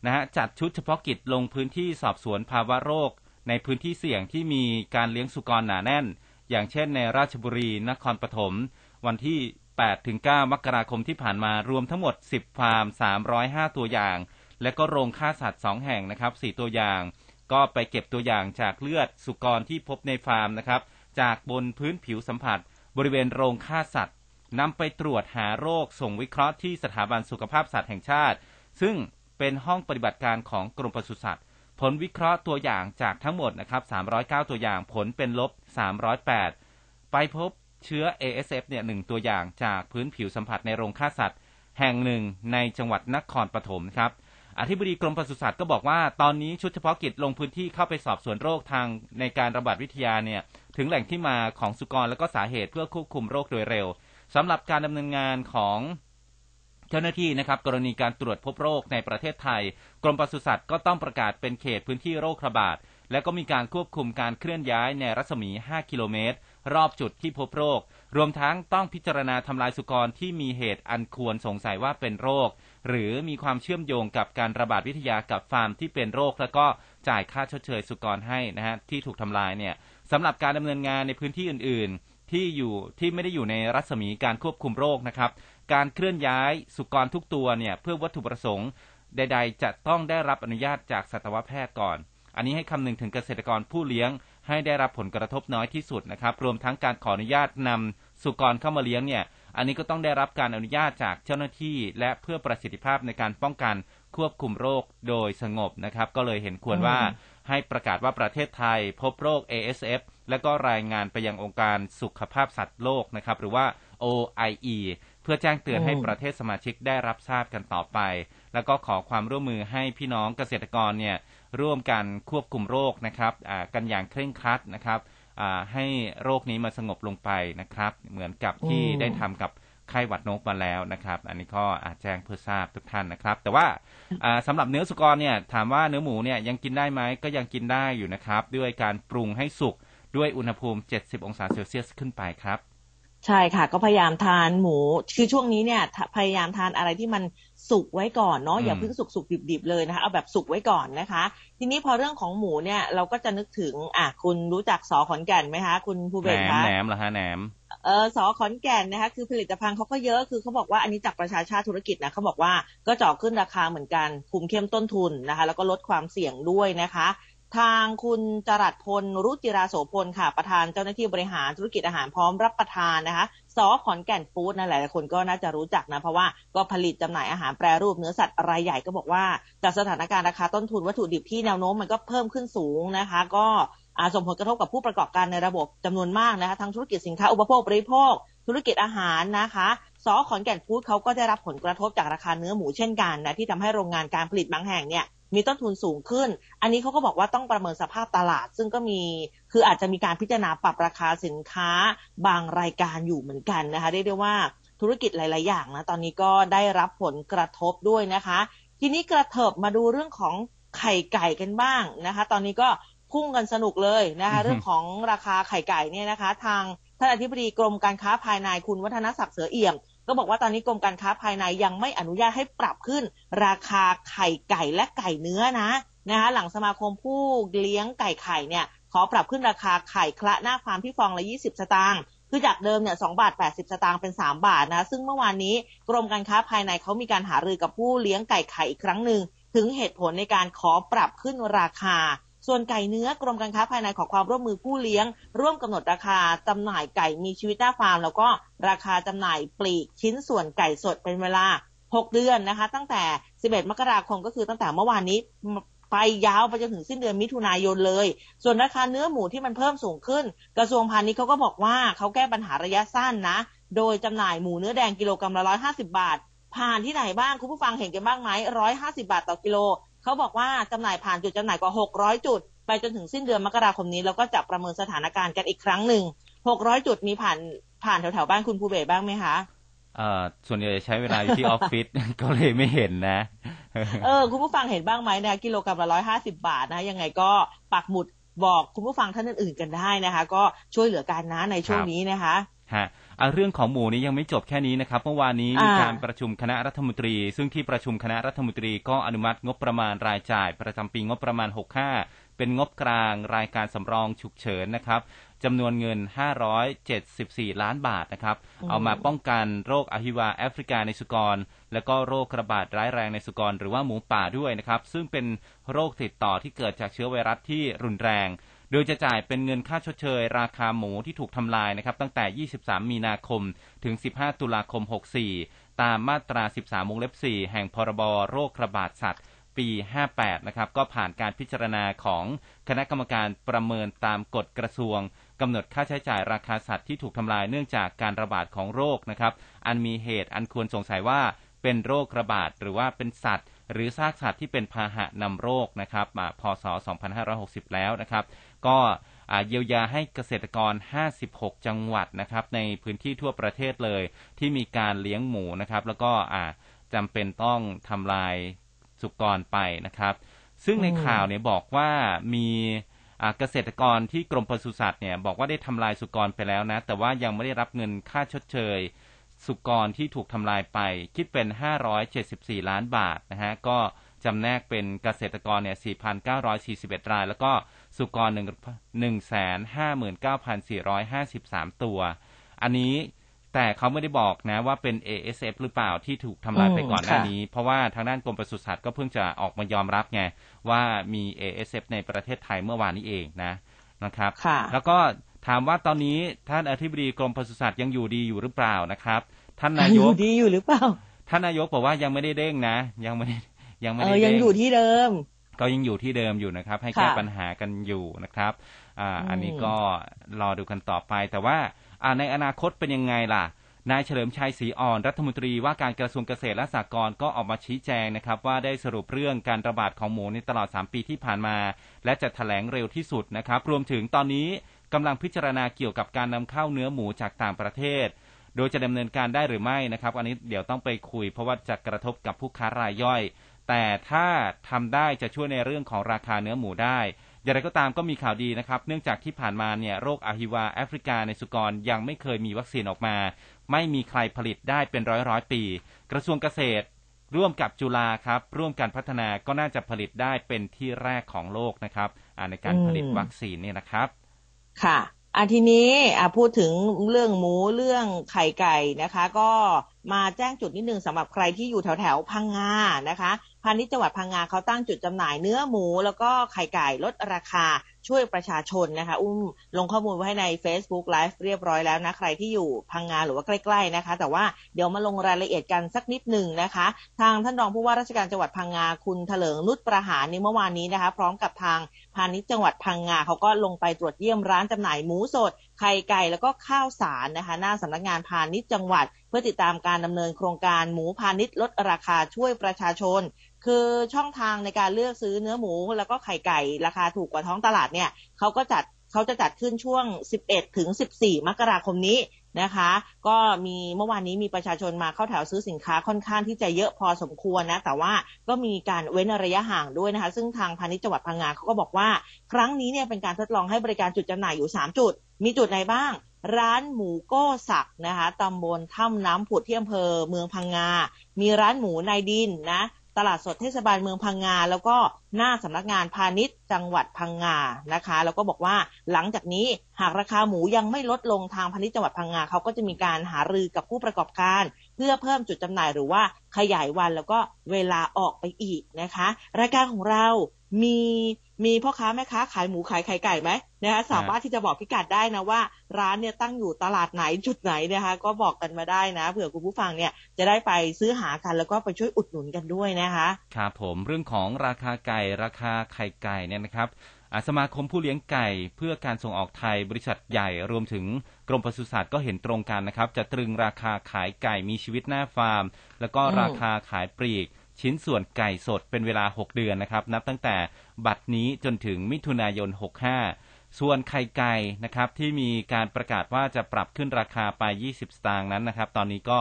นะฮะจัดชุดเฉพาะกิจลงพื้นที่สอบสวนภาวะโรค ในพื้นที่เสี่ยงที่มีการเลี้ยงสุกรหนาแน่น อย่างเช่นในราชบุรีนครปฐมวันที่8-9มกราคมที่ผ่านมารวมทั้งหมด 10ฟาร์ม 305 ตัวอย่าง และก็โรงฆ่าสัตว์สองแห่งนะครับสี่ตัวอย่าง ก็ไปเก็บตัวอย่างจากเลือดสุกรที่พบในฟาร์มนะครับ จากบนพื้นผิวสัมผัส บริเวณโรงฆ่าสัตว์นำไปตรวจหาโรคส่งวิเคราะห์ที่สถาบันสุขภาพสัตว์แห่งชาติ ซึ่งเป็นห้องปฏิบัติการของกรมปศุสัตว์ ผลวิเคราะห์ตัวอย่างจากทั้งหมดนะครับ 309 ตัวอย่างผลเป็นลบ 308 ไปพบเชื้อ ASF เนี่ยหนึ่งตัวอย่างจากพื้นผิวสัมผัสในโรงฆ่าสัตว์ แห่งหนึ่งในจังหวัดนครปฐมครับ อธิบดีกรมปศุสัตว์ก็บอกว่าตอนนี้ชุดเฉพาะกิจลงพื้นที่เข้าไปสอบสวนโรคทางในการระบาดวิทยาเนี่ยถึงแหล่งที่มาของสุกรและก็สาเหตุเพื่อควบคุมโรคโดยเร็วสำหรับการดำเนินงานของเจ้าหน้าที่นะครับกรณีการตรวจพบโรคในประเทศไทย กรมปศุสัตว์ก็ต้องประกาศเป็นเขตพื้นที่โรคระบาดและก็มีการควบคุมการเคลื่อนย้ายในรัศมี 5 กิโลเมตร รอบจุดที่พบโรค รวมทั้งต้องพิจารณาทำลายสุกรที่มีเหตุอันควรสงสัยว่าเป็นโรค หรือมีความเชื่อมโยงกับการระบาดวิทยากับฟาร์มที่เป็นโรค แล้วก็จ่ายค่าชดเชยสุกรให้นะฮะที่ถูกทำลายเนี่ยสำหรับการดำเนินงานในพื้นที่อื่น ๆ ที่อยู่ที่ไม่ได้อยู่ในรัศมีการควบคุมโรคนะครับการเคลื่อนย้ายสุกรทุกตัวเนี่ยเพื่อวัตถุประสงค์ใด ๆ จะต้องได้รับอนุญาตจากสัตวแพทย์ก่อน อันนี้ให้คำนึงถึงเกษตรกรผู้เลี้ยง ให้ได้รับผลกระทบน้อยที่สุดนะครับ รวมทั้งการขออนุญาตนำสุกรเข้ามาเลี้ยงเนี่ย อันนี้ก็ต้องได้รับการอนุญาตจากเจ้าหน้าที่ และเพื่อประสิทธิภาพในการป้องกันควบคุมโรคโดยสงบนะครับ ก็เลยเห็นควรว่าให้ประกาศว่าประเทศไทยพบโรค ASF และก็รายงานไปยังองค์การสุขภาพสัตว์โลกนะครับ หรือว่า OIE เพื่อแจ้งเตือนอืมให้ประเทศสมาชิกได้รับทราบกันต่อไป แล้วก็ขอความร่วมมือให้พี่น้องเกษตรกรเนี่ยร่วมกันควบคุมโรคนะครับอ่ากันอย่างเคร่งครัดนะครับอ่า ให้โรคนี้มาสงบลงไปนะครับ เหมือนกับที่อืมได้ทำกับไข้หวัดนกมาแล้วนะครับ อันนี้ก็อาจแจ้งเพื่อทราบทุกท่านนะครับ แต่ว่าอ่าสำหรับเนื้อสุกรเนี่ยถามว่าเนื้อหมูเนี่ยยังกินได้ไหมก็ยังกินได้อยู่นะครับ ด้วยการปรุงให้สุกด้วยอุณหภูมิ 70 องศาเซลเซียสขึ้นไปครับ ใช่ค่ะ ก็พยายามทานหมู คือช่วงนี้เนี่ยถ้าพยายามทานอะไรที่มัน สุกไว้ก่อนเนาะอืมอย่าเพิ่งสุกสุกดิบดิบๆเลยนะคะเอาแบบสุกไว้ก่อนนะคะ ทีนี้พอเรื่องของหมูเนี่ยเราก็จะนึกถึงอะคุณรู้จักสอขอนแก่นไหมคะคุณภูแหเบนศมคะแหนมเหรอฮะแหนมเออสอขอนแก่นนะคะคือผลิตภัณฑ์เขาก็เยอะคือเขาบอกว่าอันนี้จากประชาชาติธุรกิจนะเขาบอกว่าก็เจาะขึ้นราคาเหมือนกันคุมเข้มต้นทุนนะคะ แล้วก็ลดความเสี่ยงด้วยนะคะ ทางคุณจรัสพล รุจิราโสพลค่ะ ประธานเจ้าหน้าที่บริหารธุรกิจอาหารพร้อมรับประทานนะคะสอขอนแก่นฟู้ดนะหลายคนก็น่าจะรู้จักนะเพราะว่าก็ผลิตจำหน่ายอาหารแปรรูปเนื้อสัตว์รายใหญ่ก็บอกว่าจากสถานการณ์ราคาต้นทุนวัตถุดิบที่แนวโน้มมันก็เพิ่มขึ้นสูงนะคะ ก็อาส่งผลกระทบกับผู้ประกอบการในระบบจำนวนมากนะคะทั้งธุรกิจสินค้าอุปโภคบริโภค ธุรกิจอาหารนะคะสอขอนแก่นฟู้ดเขาก็ได้รับผลกระทบจากราคาเนื้อหมูเช่นกันนะที่ทำให้โรงงานการผลิตบางแห่งเนี่ย มีต้นทุนสูงขึ้น อันนี้เขาก็บอกว่าต้องประเมินสภาพตลาด ซึ่งก็มีคืออาจจะมีการพิจารณาปรับราคาสินค้าบางรายการอยู่เหมือนกันนะคะเรียกได้ว่าธุรกิจหลาย ๆ อย่างนะตอนนี้ก็ได้รับผลกระทบด้วยนะคะ ทีนี้กระเถิบมาดูเรื่องของไข่ไก่กันบ้างนะคะ ตอนนี้ก็พุ่งกันสนุกเลยนะคะอือฮึเรื่องของราคาไข่ไก่เนี่ยนะคะ ทางท่านอธิบดีกรมการค้าภายในคุณวัฒนศักดิ์เสือเอี่ยม ก็บอกว่าตอนนี้กรมการค้าภายในยังไม่อนุญาตให้ปรับขึ้น ราคาไข่ไก่และไก่เนื้อนะนะคะหลังสมาคมผู้เลี้ยงไก่ไข่เนี่ยขอปรับขึ้นราคาไข่คละหน้าฟาร์มที่ฟองละ 20 สตางค์คือจากเดิมเนี่ย2บาท 80 สตางค์เป็น 3 บาทนะ ซึ่งเมื่อวานนี้กรมการค้าภายในเขามีการหารือกับผู้เลี้ยงไก่ไข่อีกครั้งหนึ่งถึงเหตุผลในการขอปรับขึ้นราคา ส่วนไก่เนื้อกรมการค้าภายในขอความร่วมมือผู้เลี้ยง ร่วมกำหนดราคาจำหน่ายไก่มีชีวิตหน้าฟาร์ม แล้วก็ราคาจำหน่ายปลีกชิ้นส่วนไก่สดเป็นเวลา 6 เดือนนะคะ ตั้งแต่ 11 มกราคมก็คือตั้งแต่เมื่อวานนี้ไปยาวไปจนถึงสิ้นเดือนมิถุนายนเลย ส่วนราคาเนื้อหมูที่มันเพิ่มสูงขึ้น กระทรวงพาณิชย์เขาก็บอกว่าเขาแก้ปัญหาระยะสั้นนะ โดยจำหน่ายหมูเนื้อแดงกิโลกรัมละ150บาท ผ่านที่ไหนบ้างคุณผู้ฟังเห็นกันบ้างไหม150บาทต่อกิโล เขาบอกว่าจำหน่ายผ่านจุดจำหน่ายกว่า 600 จุด ไปจนถึงสิ้นเดือนมกราคมนี้ แล้วก็จะประเมินสถานการณ์กันอีกครั้งหนึ่ง 600 จุดมีผ่านผ่านแถวๆบ้านคุณภูเบศบ้างไหมคะเอ่อส่วนใหญ่ใช้เวลาอยู่ที่ออฟฟิศก็เลยไม่เห็นนะ เออ คุณผู้ฟังเห็นบ้างไหมนะกิโลกรัมละร้อยห้าสิบาทนะ ยังไงก็ปักหมุดบอกคุณผู้ฟังท่านอื่นๆกันได้นะคะ ก็ช่วยเหลือกันนะในช่วงครับนี้นะคะฮะอะ เรื่องของหมูนี้ยังไม่จบแค่นี้นะครับเมื่อวานนี้มีอ่าการประชุมคณะรัฐมนตรี ซึ่งที่ประชุมคณะรัฐมนตรีก็อนุมัติงบประมาณรายจ่าย ประจำปีงบประมาณ 65 เป็นงบกลางรายการสำรองฉุกเฉินนะครับจำนวนเงิน 574 ล้านบาทนะครับ เอามาป้องกันโรคอหิวาแอฟริกาในสุกร และก็โรคระบาดร้ายแรงในสุกร หรือว่าหมูป่าด้วยนะครับ ซึ่งเป็นโรคติดต่อที่เกิดจากเชื้อไวรัสที่รุนแรง โดยจะจ่ายเป็นเงินค่าชดเชย ราคาหมูที่ถูกทำลายนะครับตั้งแต่ 23 มีนาคม ถึง 15 ตุลาคม 64 ตามมาตรา 13 วงเล็บ 4 แห่งพรบโรคระบาดสัตว์ ปี 58 นะครับก็ผ่านการพิจารณาของคณะกรรมการประเมินตามกฎกระทรวงกำหนดค่าใช้จ่ายราคาสัตว์ที่ถูกทำลายเนื่องจากการระบาดของโรคนะครับ อันมีเหตุอันควรสงสัยว่าเป็นโรคระบาดหรือว่าเป็นสัตว์ หรือซากสัตว์ที่เป็นพาหะนำโรคนะครับมาพศ 2560 แล้วนะครับ ก็เยียวยาให้เกษตรกร 56 จังหวัดนะครับ ในพื้นที่ทั่วประเทศเลย ที่มีการเลี้ยงหมูนะครับ แล้วก็จำเป็นต้องทำลายสุกรไปนะครับ ซึ่งในข่าวเนี่ยบอกว่ามีเกษตรกรที่กรมปศุสัตว์เนี่ยบอกว่าได้ทำลายสุกรไปแล้วนะ แต่ว่ายังไม่ได้รับเงินค่าชดเชย สุกรที่ถูกทำลายไป คิดเป็น 574 ล้านบาทนะฮะก็จำแนกเป็นเกษตรกรเนี่ย 4,941 ราย แล้วก็สุกร 159,453 ตัว อันนี้แต่เขาไม่ได้บอกนะว่าเป็น ASF หรือเปล่าที่ถูกทำลายไปก่อนหน้านี้ เพราะว่าทางด้านกรมปศุสัตว์ก็เพิ่งจะออกมายอมรับไงว่ามี ASF ในประเทศไทยเมื่อวานนี้เองนะนะครับ แล้วก็ ถามว่าตอนนี้ท่านอธิบดีกรมปศุสัตว์ยังอยู่ดีอยู่หรือเปล่านะครับ ท่านนายกดีอยู่หรือเปล่าท่านนายกบอกว่ายังไม่ได้เด้งนะ ยังไม่ได้ยังไม่ได้ยังอยู่ที่เดิม ก็ยังอยู่ที่เดิมอยู่นะครับ ให้แก้ปัญหากันอยู่นะครับอ่าอันนี้ก็รอดูกันต่อไป แต่ว่าอ่าในอนาคตเป็นยังไงล่ะนายเฉลิมชัยศรีอ่อนรัฐมนตรีว่าการกระทรวงเกษตรและสหกรณ์ก็ออกมาชี้แจงนะครับ ว่าได้สรุปเรื่องการระบาดของหมูในตลอด 3 ปีที่ผ่านมา และจะถแถลงเร็วที่สุดนะครับ รวมถึงตอนนี้ กำลังพิจารณาเกี่ยวกับการนำเข้าเนื้อหมูจากต่างประเทศ โดยจะดำเนินการได้หรือไม่นะครับ อันนี้เดี๋ยวต้องไปคุย เพราะว่าจะกระทบกับผู้ค้ารายย่อย แต่ถ้าทำได้จะช่วยในเรื่องของราคาเนื้อหมูได้อย่างไรก็ตามก็มีข่าวดีนะครับ เนื่องจากที่ผ่านมาเนี่ยโรคอะฮิวาแอฟริกาในสุกรยังไม่เคยมีวัคซีนออกมา ไม่มีใครผลิตได้เป็นร้อยร้อยปี กระทรวงเกษตร ร่วมกับจุฬาครับ ร่วมกันพัฒนาก็น่าจะผลิตได้เป็นที่แรกของโลกนะครับในการผลิตวัคซีนเนี่ยนะครับ ค่ะอันทีนี้พูดถึงเรื่องหมูเรื่องไข่ไก่นะคะ ก็มาแจ้งจุดนิดนึงสำหรับใครที่อยู่แถวแถวพังงานะคะพาณิชย์จังหวัดพังงาเขาตั้งจุดจำหน่ายเนื้อหมูแล้วก็ไข่ไก่ลดราคา ช่วยประชาชนนะคะ อุ้มลงข้อมูลไว้ให้ใน Facebook Live เรียบร้อยแล้วนะ ใครที่อยู่พังงาหรือว่าใกล้ ๆนะคะ แต่ว่าเดี๋ยวมาลงรายละเอียดกันสักนิดหนึ่งนะคะ ทางท่านรองผู้ว่าราชการจังหวัดพังงาคุณเถลิงนุชประหารในเมื่อวานนี้นะคะ พร้อมกับทางพาณิชย์จังหวัดพังงาเขาก็ลงไปตรวจเยี่ยมร้านจำหน่ายหมูสดไข่ไก่แล้วก็ข้าวสารนะคะ หน้าสำนักงานพาณิชย์จังหวัด เพื่อติดตามการดำเนินโครงการหมูพาณิชย์ลดราคาช่วยประชาชน คือช่องทางในการเลือกซื้อเนื้อหมูแล้วก็ไข่ไก่ราคาถูกกว่าท้องตลาดเนี่ยเขาก็จัดเขาจะจัดขึ้นช่วง 11 ถึง 14 มกราคมนี้นะคะ ก็มีเมื่อวานนี้มีประชาชนมาเข้าแถวซื้อสินค้าค่อนข้างที่จะเยอะพอสมควรนะ แต่ว่าก็มีการเว้นระยะห่างด้วยนะคะ ซึ่งทางพาณิชย์จังหวัดพังงาเขาก็บอกว่า ครั้งนี้เนี่ยเป็นการทดลองให้บริการจุดจำหน่ายอยู่ 3 จุด มีจุดไหนบ้าง ร้านหมูโก้สักนะคะตำบลถ้ำน้ำผุดที่อำเภอเมืองพังงา มีร้านหมูนายดินนะ ตลาดสดเทศบาลเมืองพังงา แล้วก็หน้าสำนักงานพาณิชย์จังหวัดพังงานะคะ แล้วก็บอกว่าหลังจากนี้หากราคาหมูยังไม่ลดลงทางพาณิชย์จังหวัดพังงาเขาก็จะมีการหารือกับผู้ประกอบการ เพื่อเพิ่มจุดจำหน่ายหรือว่าขยายวันแล้วก็เวลาออกไปอีกนะคะ รายการของเรา มีมีพ่อค้าแม่ค้าขายหมูขายไข่ไก่ไหมนะคะสามารถที่จะบอกพิกัดได้นะว่า ร้านเนี่ยตั้งอยู่ตลาดไหนจุดไหนนะคะก็บอกกันมาได้นะเผื่อคุณผู้ฟังเนี่ยจะได้ไปซื้อหากันแล้วก็ไปช่วยอุดหนุนกันด้วยนะคะครับผมเรื่องของราคาไก่ราคาไข่ไก่เนี่ยนะครับสมาคมผู้เลี้ยงไก่เพื่อการส่งออกไทยบริษัทใหญ่รวมถึงกรมปศุสัตว์ก็เห็นตรงกันนะครับ จะตรึงราคาขายไก่มีชีวิตหน้าฟาร์ม แล้วก็ราคาขายปลีก ชิ้นส่วนไก่สดเป็นเวลา 6 เดือนนะครับ นับตั้งแต่บัดนี้จนถึงมิถุนายน 65 ส่วนไข่ไก่นะครับที่มีการประกาศว่าจะปรับขึ้นราคาไป 20 สตางค์นั้นนะครับ ตอนนี้ก็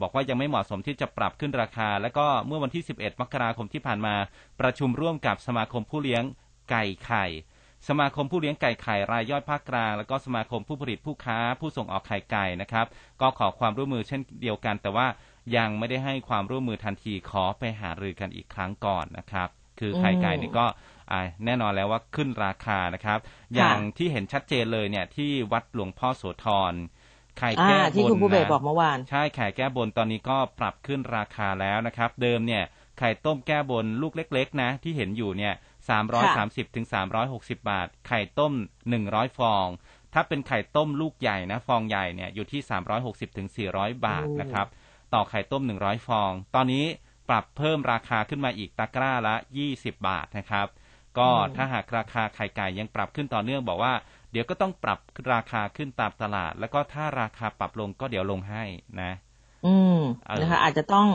บอกว่ายังไม่เหมาะสมที่จะปรับขึ้นราคา และก็เมื่อวันที่ 11 มกราคมที่ผ่านมา ประชุมร่วมกับสมาคมผู้เลี้ยงไก่ไข่สมาคมผู้เลี้ยงไก่ไข่รายย่อยภาคกลาง แล้วก็สมาคมผู้ผลิตผู้ค้าผู้ส่งออกไข่ไก่นะครับ ก็ขอความร่วมมือเช่นเดียวกัน แต่ว่า ยังไม่ได้ให้ความร่วมมือทันทีขอไปหารือกันอีกครั้งก่อนนะครับ คือไข่ไก่นี่ก็อ่าแน่นอนแล้วว่าขึ้นราคานะครับ อย่างที่เห็นชัดเจนเลยเนี่ยที่วัดหลวงพ่อโสธรไข่อ่าแก้บที่นคุณผู้เบศนะบอกเมื่อวานใช่ไข่แก้บนตอนนี้ก็ปรับขึ้นราคาแล้วนะครับ เดิมเนี่ยไข่ต้มแก้บนลูกเล็ก ๆ นะ ที่เห็นอยู่เนี่ย330ถึง360บาท ไข่ต้ม100ฟอง ถ้าเป็นไข่ต้มลูกใหญ่นะ ฟองใหญ่เนี่ยอยู่ที่360ถึง400บาทโอ้นะครับ ต่อไข่ต้ม100ฟอง ตอนนี้ปรับเพิ่มราคาขึ้นมาอีกตะกร้าละ20บาทนะครับ ก็ถ้าหากราคาไข่ไก่ยังปรับขึ้นต่อเนื่องบอกว่า เดี๋ยวก็ต้องปรับราคาขึ้นตามตลาด แล้วก็ถ้าราคาปรับลงก็เดี๋ยวลงให้นะ อืมเออนะคะอาจจะต้อง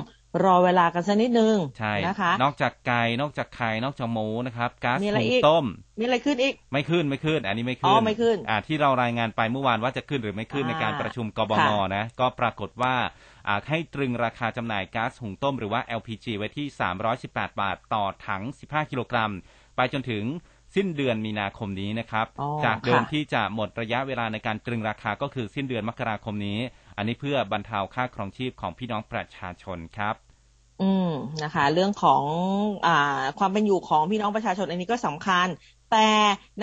รอเวลากันสักนิดนึงใช่นะคะ นอกจากไก่นอกจากไข่นอกจากหมูนะครับก๊าซมีอะไรหุงอีกต้มมีอะไรขึ้นอีก ไม่ขึ้นไม่ขึ้น อันนี้ไม่ขึ้อ๋นอไม่ขึ้นอ่าที่เรารายงานไปเมื่อวานว่าจะขึ้นหรือไม่ขึ้นอ่าในการประชุมกบค่ะงนะ ก็ปรากฏว่าอ่า ให้ตรึงราคาจำหน่ายก๊าซหุงต้มหรือว่า LPG ไว้ที่ 318 บาทต่อถัง 15 กิโลกรัม ไปจนถึงสิ้นเดือนมีนาคมนี้นะครับอ๋อจากเดิมค่ะที่จะหมดระยะเวลาในการตรึงราคาก็คือสิ้นเดือนมกราคมนี้ อันนี้เพื่อบรรเทาค่าครองชีพของพี่น้องประชาชนครับอืมนะคะ เรื่องของอ่าความเป็นอยู่ของพี่น้องประชาชนอันนี้ก็สำคัญ แต่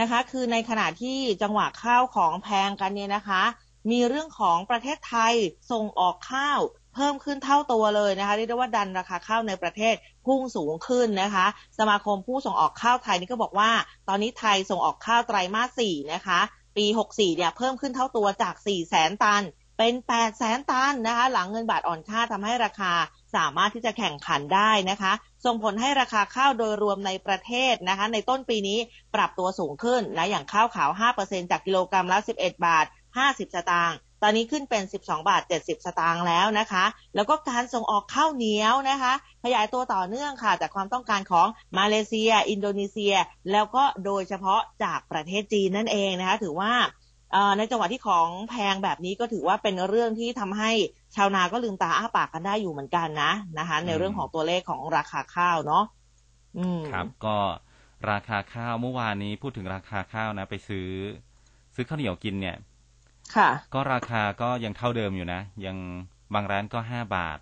นะคะ คือในขณะที่จังหวะข้าวของแพงกันเนี่ยนะคะ มีเรื่องของประเทศไทยส่งออกข้าวเพิ่มขึ้นเท่าตัวเลยนะคะเรียกได้ว่าดันราคาข้าวในประเทศพุ่งสูงขึ้นนะคะ สมาคมผู้ส่งออกข้าวไทยนี่ก็บอกว่า ตอนนี้ไทยส่งออกข้าวไตรมาสสี่นะคะ ปี 64 เนี่ยเพิ่มขึ้นเท่าตัวจาก 4 แสนตัน เป็น 8 แสนตันนะคะ หลังเงินบาทอ่อนค่าทำให้ราคาสามารถที่จะแข่งขันได้นะคะ ส่งผลให้ราคาข้าวโดยรวมในประเทศนะคะ ในต้นปีนี้ปรับตัวสูงขึ้นนะอย่างข้าวขาว 5%จากกิโลกรัมละ 11 บาท 50 สตางค์ตอนนี้ขึ้นเป็น 12 บาท 70 สตางค์แล้วนะคะ แล้วก็การส่งออกข้าวเหนียวนะคะ ขยายตัวต่อเนื่องค่ะ จากความต้องการของมาเลเซีย อินโดนีเซีย แล้วก็โดยเฉพาะจากประเทศจีนนั่นเองนะคะ ถือว่าเอ่อในจังหวะที่ของแพงแบบนี้ก็ถือว่าเป็นเรื่องที่ทำให้ชาวนาก็ลืมตาอ้าปากกันได้อยู่เหมือนกันนะนะคะ ในเรื่องของตัวเลขของราคาข้าวเนาะอืมครับ ก็ราคาข้าวเมื่อวานนี้พูดถึงราคาข้าวนะ ไปซื้อ ซื้อข้าวเหนียวกินเนี่ย ค่ะ ก็ราคาก็ยังเท่าเดิมอยู่นะ ยังบางร้านก็ห้าบาท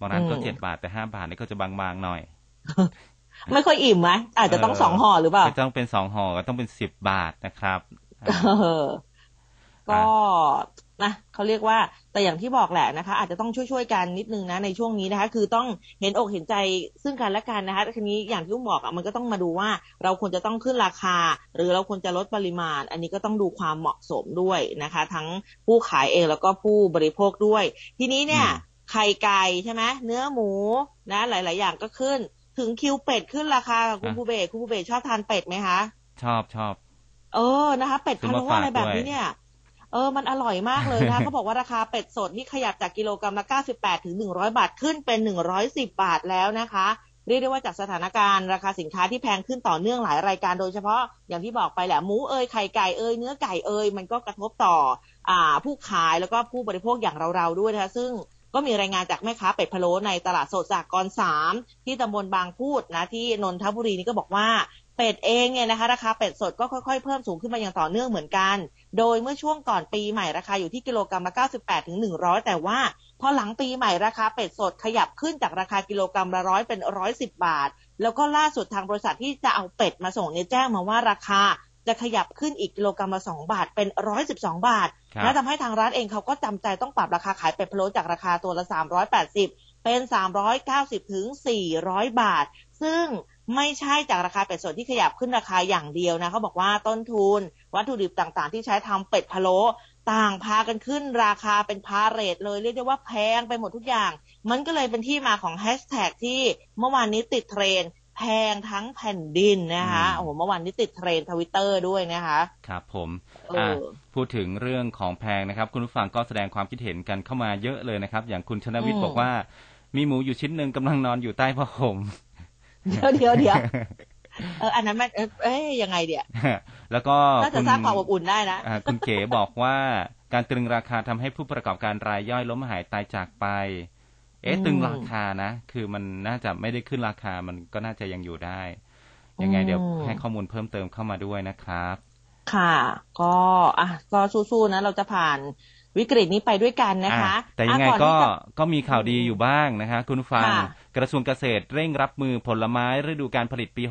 บางร้านก็อืมเจ็ดบาทแต่ห้าบาทนี่ก็จะบางๆหน่อย ไม่ค่อยอิ่มไหมอาจจะต้องเออสองห่อหรือเปล่าไม่ต้องเป็นสองห่อก็ต้องเป็นสิบบาทนะครับอ่าเออก็ นะเขาเรียกว่าแต่อย่างที่บอกแหละนะคะ อาจจะต้องช่วยๆกันนิดนึงนะในช่วงนี้นะคะ คือต้องเห็นอกเห็นใจซึ่งกันและกันนะคะทีนี้อย่างที่อุ้มบอกอะมันก็ต้องมาดูว่าเราควรจะต้องขึ้นราคา หรือเราควรจะลดปริมาณ อันนี้ก็ต้องดูความเหมาะสมด้วยนะคะ ทั้งผู้ขายเองแล้วก็ผู้บริโภคด้วย ทีนี้เนี่ยอืมไข่ไก่ใช่ไหมเนื้อหมูนะ หลาย ๆ อย่างก็ขึ้น ถึงคิวเป็ดขึ้นราคาค่ะคุณภูเบศคุณภูเบศชอบทานเป็ดไหมคะ ชอบชอบเออนะคะ เป็ดซื้พะอมาโล้อะไรฝากแบบด้วยนี้เนี่ย เออ มันอร่อยมากเลยนะคะเขาบอกว่าราคาเป็ดสดนี่ขยับจากกิโลกรัมละ 98 ถึง 100 บาทขึ้นเป็น 110 บาทแล้วนะคะ เรียกได้ว่าจากสถานการณ์ราคาสินค้าที่แพงขึ้นต่อเนื่องหลายรายการโดยเฉพาะอย่างที่บอกไปแหละหมูเอยไข่ไก่เอยเนื้อไก่เอยมันก็กระทบต่ออ่าผู้ขายแล้วก็ผู้บริโภคอย่างเราๆด้วยนะคะซึ่งก็มีรายงานจากแม่ค้าเป็ดพะโล้ในตลาดสดสากรณ์สามที่ตำบลบางพูดนะที่นนทบุรีนี่ก็บอกว่าเป็ดเองเนี่ยนะคะราคาเป็ดสดก็ค่อยๆเพิ่มสูงขึ้นมาอย่างต่อเนื่องเหมือนกัน โดยเมื่อช่วงก่อนปีใหม่ราคาอยู่ที่กิโลกรัมละ 98ถึง100 แต่ว่าพอหลังปีใหม่ราคาเป็ดสดขยับขึ้นจากราคากิโลกรัมละร้อยเป็น110บาท แล้วก็ล่าสุดทางบริษัทที่จะเอาเป็ดมาส่งเนี่ยแจ้งมาว่าราคาจะขยับขึ้นอีกกิโลกรัมละ2บาทเป็น112บาทครับและทำให้ทางร้านเองเขาก็จำใจต้องปรับราคาขายเป็ดพะโล้จากราคาตัวละ380เป็น390ถึง400บาท ซึ่งไม่ใช่จากราคาเป็ดสดที่ขยับขึ้นราคาอย่างเดียวนะเขาบอกว่าต้นทุน วัตถุดิบต่างๆ ที่ใช้ทำเป็ดพะโล้ต่างพากันขึ้นราคาเป็นพาเรทเลยเรียกได้ว่าแพงไปหมดทุกอย่าง มันก็เลยเป็นที่มาของแฮชแท็กที่เมื่อวานนี้ติดเทรนด์แพงทั้งแผ่นดินนะคะอืมโอ้โหเมื่อวานนี้ติดเทรนด์ทวิตเตอร์ด้วยนะคะ ครับผมเอออะพูดถึงเรื่องของแพงนะครับ คุณผู้ฟังก็แสดงความคิดเห็นกันเข้ามาเยอะเลยนะครับ อย่างคุณชนวิทย์บอกว่า มีหมูอยู่ชิ้นหนึ่งกำลังนอนอยู่ใต้ผ้าห่มเดี๋ยวเดี๋ยวเดี๋ยว เอออันนั้นมันเออเอ้ยยังไงเดี๋ยวแล้วก็น่าจะคุณสร้างความอบอุ่นได้นะอ่าคุณเก๋บอกว่าการตรึงราคาทำให้ผู้ประกอบการรายย่อยล้มหายตายจากไป เอ๊ะอืมตรึงราคานะ คือมันน่าจะไม่ได้ขึ้นราคามันก็น่าจะยังอยู่ได้ ยังไงเดี๋ยวอืมให้ข้อมูลเพิ่มเติมเข้ามาด้วยนะครับ ค่ะ ก็อะก็สู้ๆนะเราจะผ่าน วิกฤตนี้ไปด้วยกันนะคะอะแต่ยังไงอะอนก็ที่จะก็มีข่าวดีอยู่บ้างนะคะ คุณผู้ฟังค่ะกระทรวงเกษตรเร่งรับมือผลไม้ฤดูการผลิตปี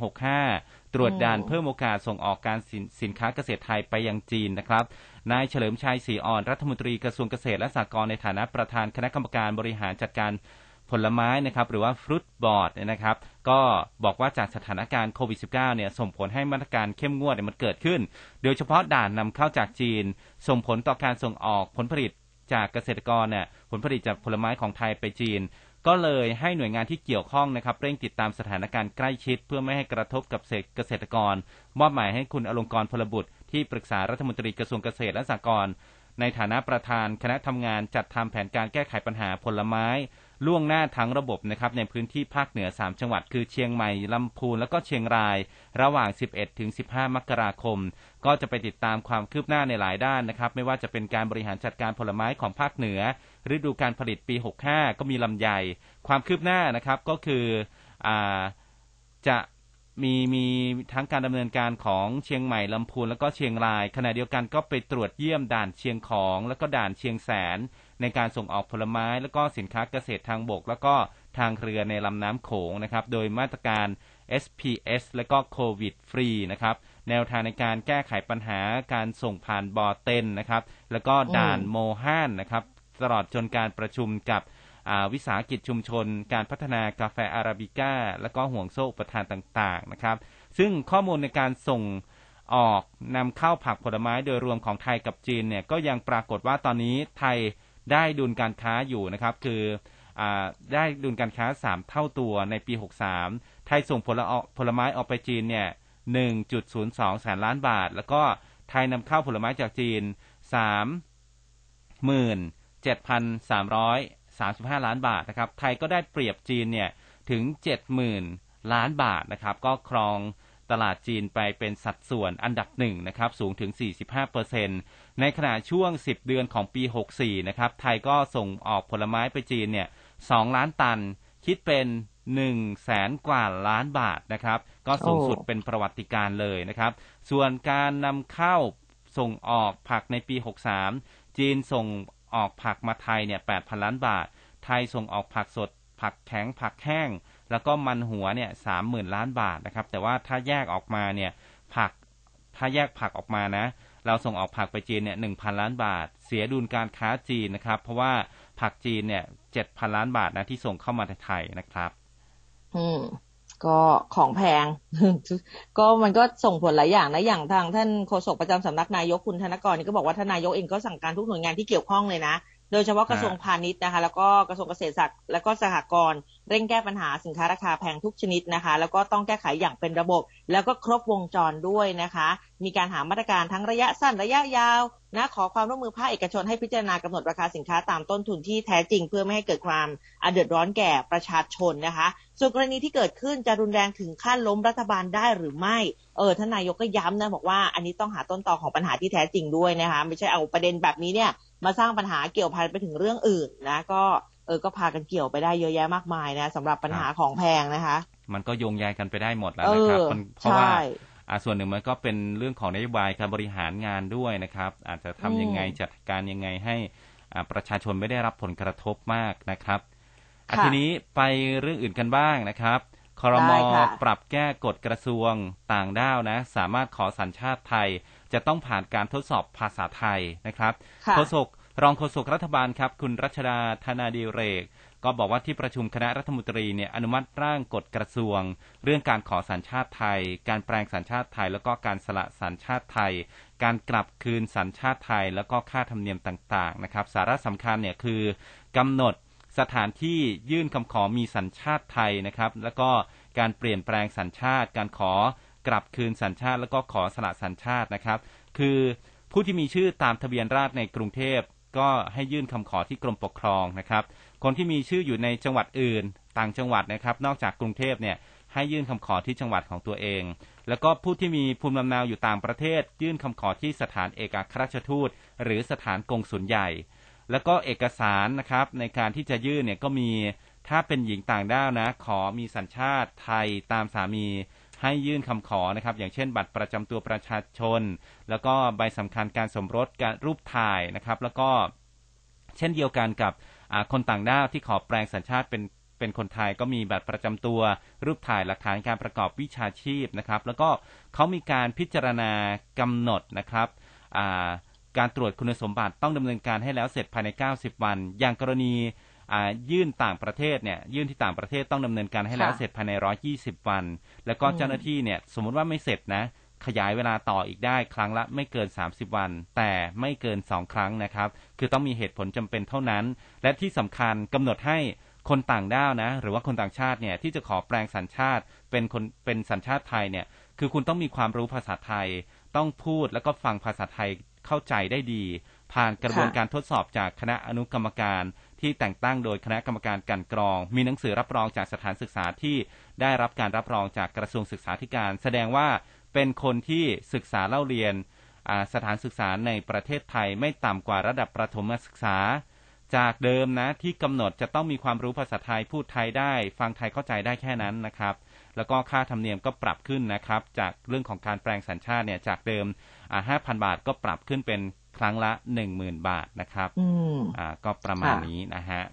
65 ตรวจด่านอืมเพิ่มโอกาสส่งออกการสินสินค้าเกษตรไทยไปยังจีนนะครับนายเฉลิมชัยศรีอ่อนรัฐมนตรีกระทรวงเกษตรและสหกรณ์ในฐานะประธานคณะกรรมการบริหารจัดการผลไม้นะครับหรือว่าฟรุตบอร์ดเนี่ยนะครับ ก็บอกว่าจากสถานการณ์โควิด -19 เนี่ยส่งผลให้มาตรการเข้มงวดเนี่ยมันเกิดขึ้น โดยเฉพาะด่านนำเข้าจากจีน ส่งผลต่อการส่งออกผลผลิตจากเกษตรกรเนี่ยผลผลิตจากผลไม้ของไทยไปจีน ก็เลยให้หน่วยงานที่เกี่ยวข้องนะครับเร่งติดตามสถานการณ์ใกล้ชิด เพื่อไม่ให้กระทบกับเกษตรกร มอบหมายให้คุณอลงกรพลบุตรที่ปรึกษารัฐมนตรีกระทรวงเกษตรและสหกรณ์ในฐานะประธานคณะทำงานจัดทำแผนการแก้ไขปัญหาผลไม้ ล่วงหน้าทั้งระบบนะครับในพื้นที่ภาคเหนือ 3 จังหวัด คือเชียงใหม่ลำพูนแล้วก็เชียงราย ระหว่าง 11 ถึง 15 มกราคม ก็จะไปติดตามความคืบหน้าในหลายด้านนะครับไม่ว่าจะเป็นการบริหารจัดการผลไม้ของภาคเหนือ ฤดูการผลิตปี 65 ก็มีลำไย ความคืบหน้านะครับก็คืออจะมีมีทั้งการดำเนินการของเชียงใหม่ลำพูนแล้วก็เชียงรายขณะเดียวกันก็ไปตรวจเยี่ยมด่านเชียงของ แล้วก็ด่านเชียงแสน ในการส่งออกผลไม้แล้วก็สินค้าเกษตรทางบก แล้วก็ทางเรือในลำน้ำโขงนะครับ โดยมาตรการ SPS และก็โควิดฟรีนะครับ แนวทางในการแก้ไขปัญหาการส่งผ่านบอเต็นนะครับ แล้วก็ด่านโมฮันนะครับ ตลอดจนการประชุมกับอ่าวิสาหกิจชุมชน การพัฒนากาแฟอาราบิก้า และก็ห่วงโซ่อุปทานต่างๆนะครับ ซึ่งข้อมูลในการส่งออกนำเข้าผักผลไม้โดยรวมของไทยกับจีนเนี่ยก็ยังปรากฏว่าตอนนี้ไทย ได้ดุลการค้าอยู่นะครับ คืออได้ดุลการค้า 3 เท่าตัวในปี 63 ไทยส่งผลออกผลไม้ออกไปจีนเนี่ย 1.02แสนล้านบาท แล้วก็ไทยนำเข้าผลไม้จากจีน3หมื่นเจ็ดพันสามร้อยสามสิบห้าล้านบาทนะครับ ไทยก็ได้เปรียบจีนเนี่ยถึงเจ็ดหมื่นล้านบาทนะครับ ก็ครองตลาดจีนไปเป็นสัดส่วนอันดับหนึ่งนะครับ สูงถึง 45เปอร์เซ็นต์ ในขณะช่วง 10 เดือนของปี 64 นะครับ ไทยก็ส่งออกผลไม้ไปจีนเนี่ย 2 ล้านตัน คิดเป็น1แสนกว่าล้านบาทนะครับ ก็สูงสุดเป็นประวัติการเลยนะครับ ส่วนการนำเข้าส่งออกผักในปี 63 จีนส่งออกผักมาไทยเนี่ย8,000 ล้านบาท ไทยส่งออกผักสด ผักแข็ง ผักแห้ง แล้วก็มันหัวเนี่ย30,000ล้านบาทนะครับ แต่ว่าถ้าแยกออกมาเนี่ย ผัก ถ้าแยกผักออกมานะ เราส่งออกผักไปจีนเนี่ยหนึ่งพันล้านบาท เสียดุลการค้าจีนนะครับ เพราะว่าผักจีนเนี่ยเจ็ดพันล้านบาทนะที่ส่งเข้ามาในไทยนะครับ อืมก็ของแพง ก็มันก็ส่งผลหลายอย่างนะอย่างทางท่านโฆษกประจำสำนักนายกคุณธนกรนี่ก็บอกว่าทนนายกเองก็สั่งการทุกหน่วยงานที่เกี่ยวข้องเลยนะ โดยเฉพาะกระทรวงพาณิชย์นะคะ แล้วก็กระทรวงเกษตรศาสตร์และก็สหกรณ์เร่งแก้ปัญหาสินค้าราคาแพงทุกชนิดนะคะ แล้วก็ต้องแก้ไขอย่างเป็นระบบ แล้วก็ครบวงจรด้วยนะคะ มีการหามาตรการทั้งระยะสั้นระยะยาวนะขอความร่วมมือภาคเอกชนให้พิจารณากำหนดราคาสินค้าตามต้นทุนที่แท้จริง เพื่อไม่ให้เกิดความอะเดือดร้อนแก่ประชาชนนะคะ ส่วนกรณีที่เกิดขึ้นจะรุนแรงถึงขั้นล้มรัฐบาลได้หรือไม่เออท่านนายกก็ย้ำนะบอกว่าอันนี้ต้องหาต้นตอของปัญหาที่แท้จริงด้วยนะคะ ไม่ใช่เอาประเด็นแบบนี้เนี่ย มาสร้างปัญหาเกี่ยวพันไปถึงเรื่องอื่นนะ ก็เออก็พากันเกี่ยวไปได้เยอะแยะมากมายนะสำหรับปัญหาของแพงนะคะ มันก็โยงใยกันไปได้หมดแล้วเอนะครับอมันเพราะว่าใช่อ่าส่วนหนึ่งมันก็เป็นเรื่องของนโยบายการบริหารงานด้วยนะครับ อาจจะทำยังไงอืมจัดการยังไงให้อ่าประชาชนไม่ได้รับผลกระทบมากนะครับอะค่ะทีนี้ไปเรื่องอื่นกันบ้างนะครับคอรมได้ค่ะปรับแก้กฎกระทรวงต่างด้าวนะ สามารถขอสัญชาติไทย จะต้องผ่านการทดสอบภาษาไทยนะครับค่ะโฆษกรองโฆษกรัฐบาลครับคุณรัชดาธนาดีเรก ก็บอกว่าที่ประชุมคณะรัฐมนตรีเนี่ยอนุมัติร่างกฎกระทรวง เรื่องการขอสัญชาติไทย การแปลงสัญชาติไทย แล้วก็การสละสัญชาติไทย การกลับคืนสัญชาติไทย แล้วก็ค่าธรรมเนียมต่างๆนะครับ สาระสำคัญเนี่ยคือกำหนดสถานที่ยื่นคำขอมีสัญชาติไทยนะครับ แล้วก็การเปลี่ยนแปลงสัญชาติ การขอ กลับคืนสัญชาติแล้วก็ขอสละสัญชาตินะครับ คือผู้ที่มีชื่อตามทะเบียนราษฎรในกรุงเทพก็ให้ยื่นคำขอที่กรมปกครองนะครับ คนที่มีชื่ออยู่ในจังหวัดอื่น ต่างจังหวัดนะครับ นอกจากกรุงเทพเนี่ยให้ยื่นคำขอที่จังหวัดของตัวเอง แล้วก็ผู้ที่มีภูมิลำเนาอยู่ต่างประเทศ ยื่นคำขอที่สถานเอกอัครราชทูต หรือสถานกงสุลใหญ่ แล้วก็เอกสารนะครับในการที่จะยื่นเนี่ยก็มีถ้าเป็นหญิงต่างด้าวนะ ขอมีสัญชาติไทยตามสามี ให้ยื่นคำขอนะครับ อย่างเช่น บัตรประจำตัวประชาชน แล้วก็ใบสำคัญการสมรสการรูปถ่ายนะครับ แล้วก็เช่นเดียวกันกับคนต่างด้าวที่ขอแปลงสัญชาติเป็นเป็นคนไทยก็มีบัตรประจำตัวรูปถ่ายหลักฐานการประกอบวิชาชีพนะครับ แล้วก็เขามีการพิจารณากำหนดนะครับการตรวจคุณสมบัติต้องดำเนินการให้แล้วเสร็จภายใน 90 วัน อย่างกรณี ยื่นต่างประเทศเนี่ยยื่นที่ต่างประเทศต้องดำเนินการให้แล้วค่ะเสร็จภายใน120วัน แล้วก็อืมเจ้าหน้าที่เนี่ยสมมุติว่าไม่เสร็จนะ ขยายเวลาต่ออีกได้ครั้งละไม่เกิน 30 วัน แต่ไม่เกิน 2 ครั้งนะครับ คือต้องมีเหตุผลจำเป็นเท่านั้น และที่สำคัญกำหนดให้คนต่างด้าวนะ หรือว่าคนต่างชาติเนี่ยที่จะขอแปลงสัญชาติเป็นคนเป็นสัญชาติไทยเนี่ยคือคุณต้องมีความรู้ภาษาไทย ต้องพูดแล้วก็ฟังภาษาไทยเข้าใจได้ดี ผ่านกระบวนค่ะการทดสอบจากคณะอนุกรรมการ ที่แต่งตั้งโดยคณะกรรมการกันกรอง มีหนังสือรับรองจากสถานศึกษาที่ได้รับการรับรองจากกระทรวงศึกษาธิการ แสดงว่าเป็นคนที่ศึกษาเล่าเรียนสถานศึกษาในประเทศไทยไม่ต่ำกว่าระดับประถมศึกษา จากเดิมนะที่กำหนดจะต้องมีความรู้ภาษาไทยพูดไทยได้ ฟังไทยเข้าใจได้แค่นั้นนะครับ แล้วก็ค่าธรรมเนียมก็ปรับขึ้นนะครับ จากเรื่องของการแปลงสัญชาติเนี่ยจากเดิม 5,000 บาทก็ปรับขึ้นเป็น ครั้งละ10,000บาทนะครับอืมอ่า ก็ประมาณค่ะนี้นะฮะ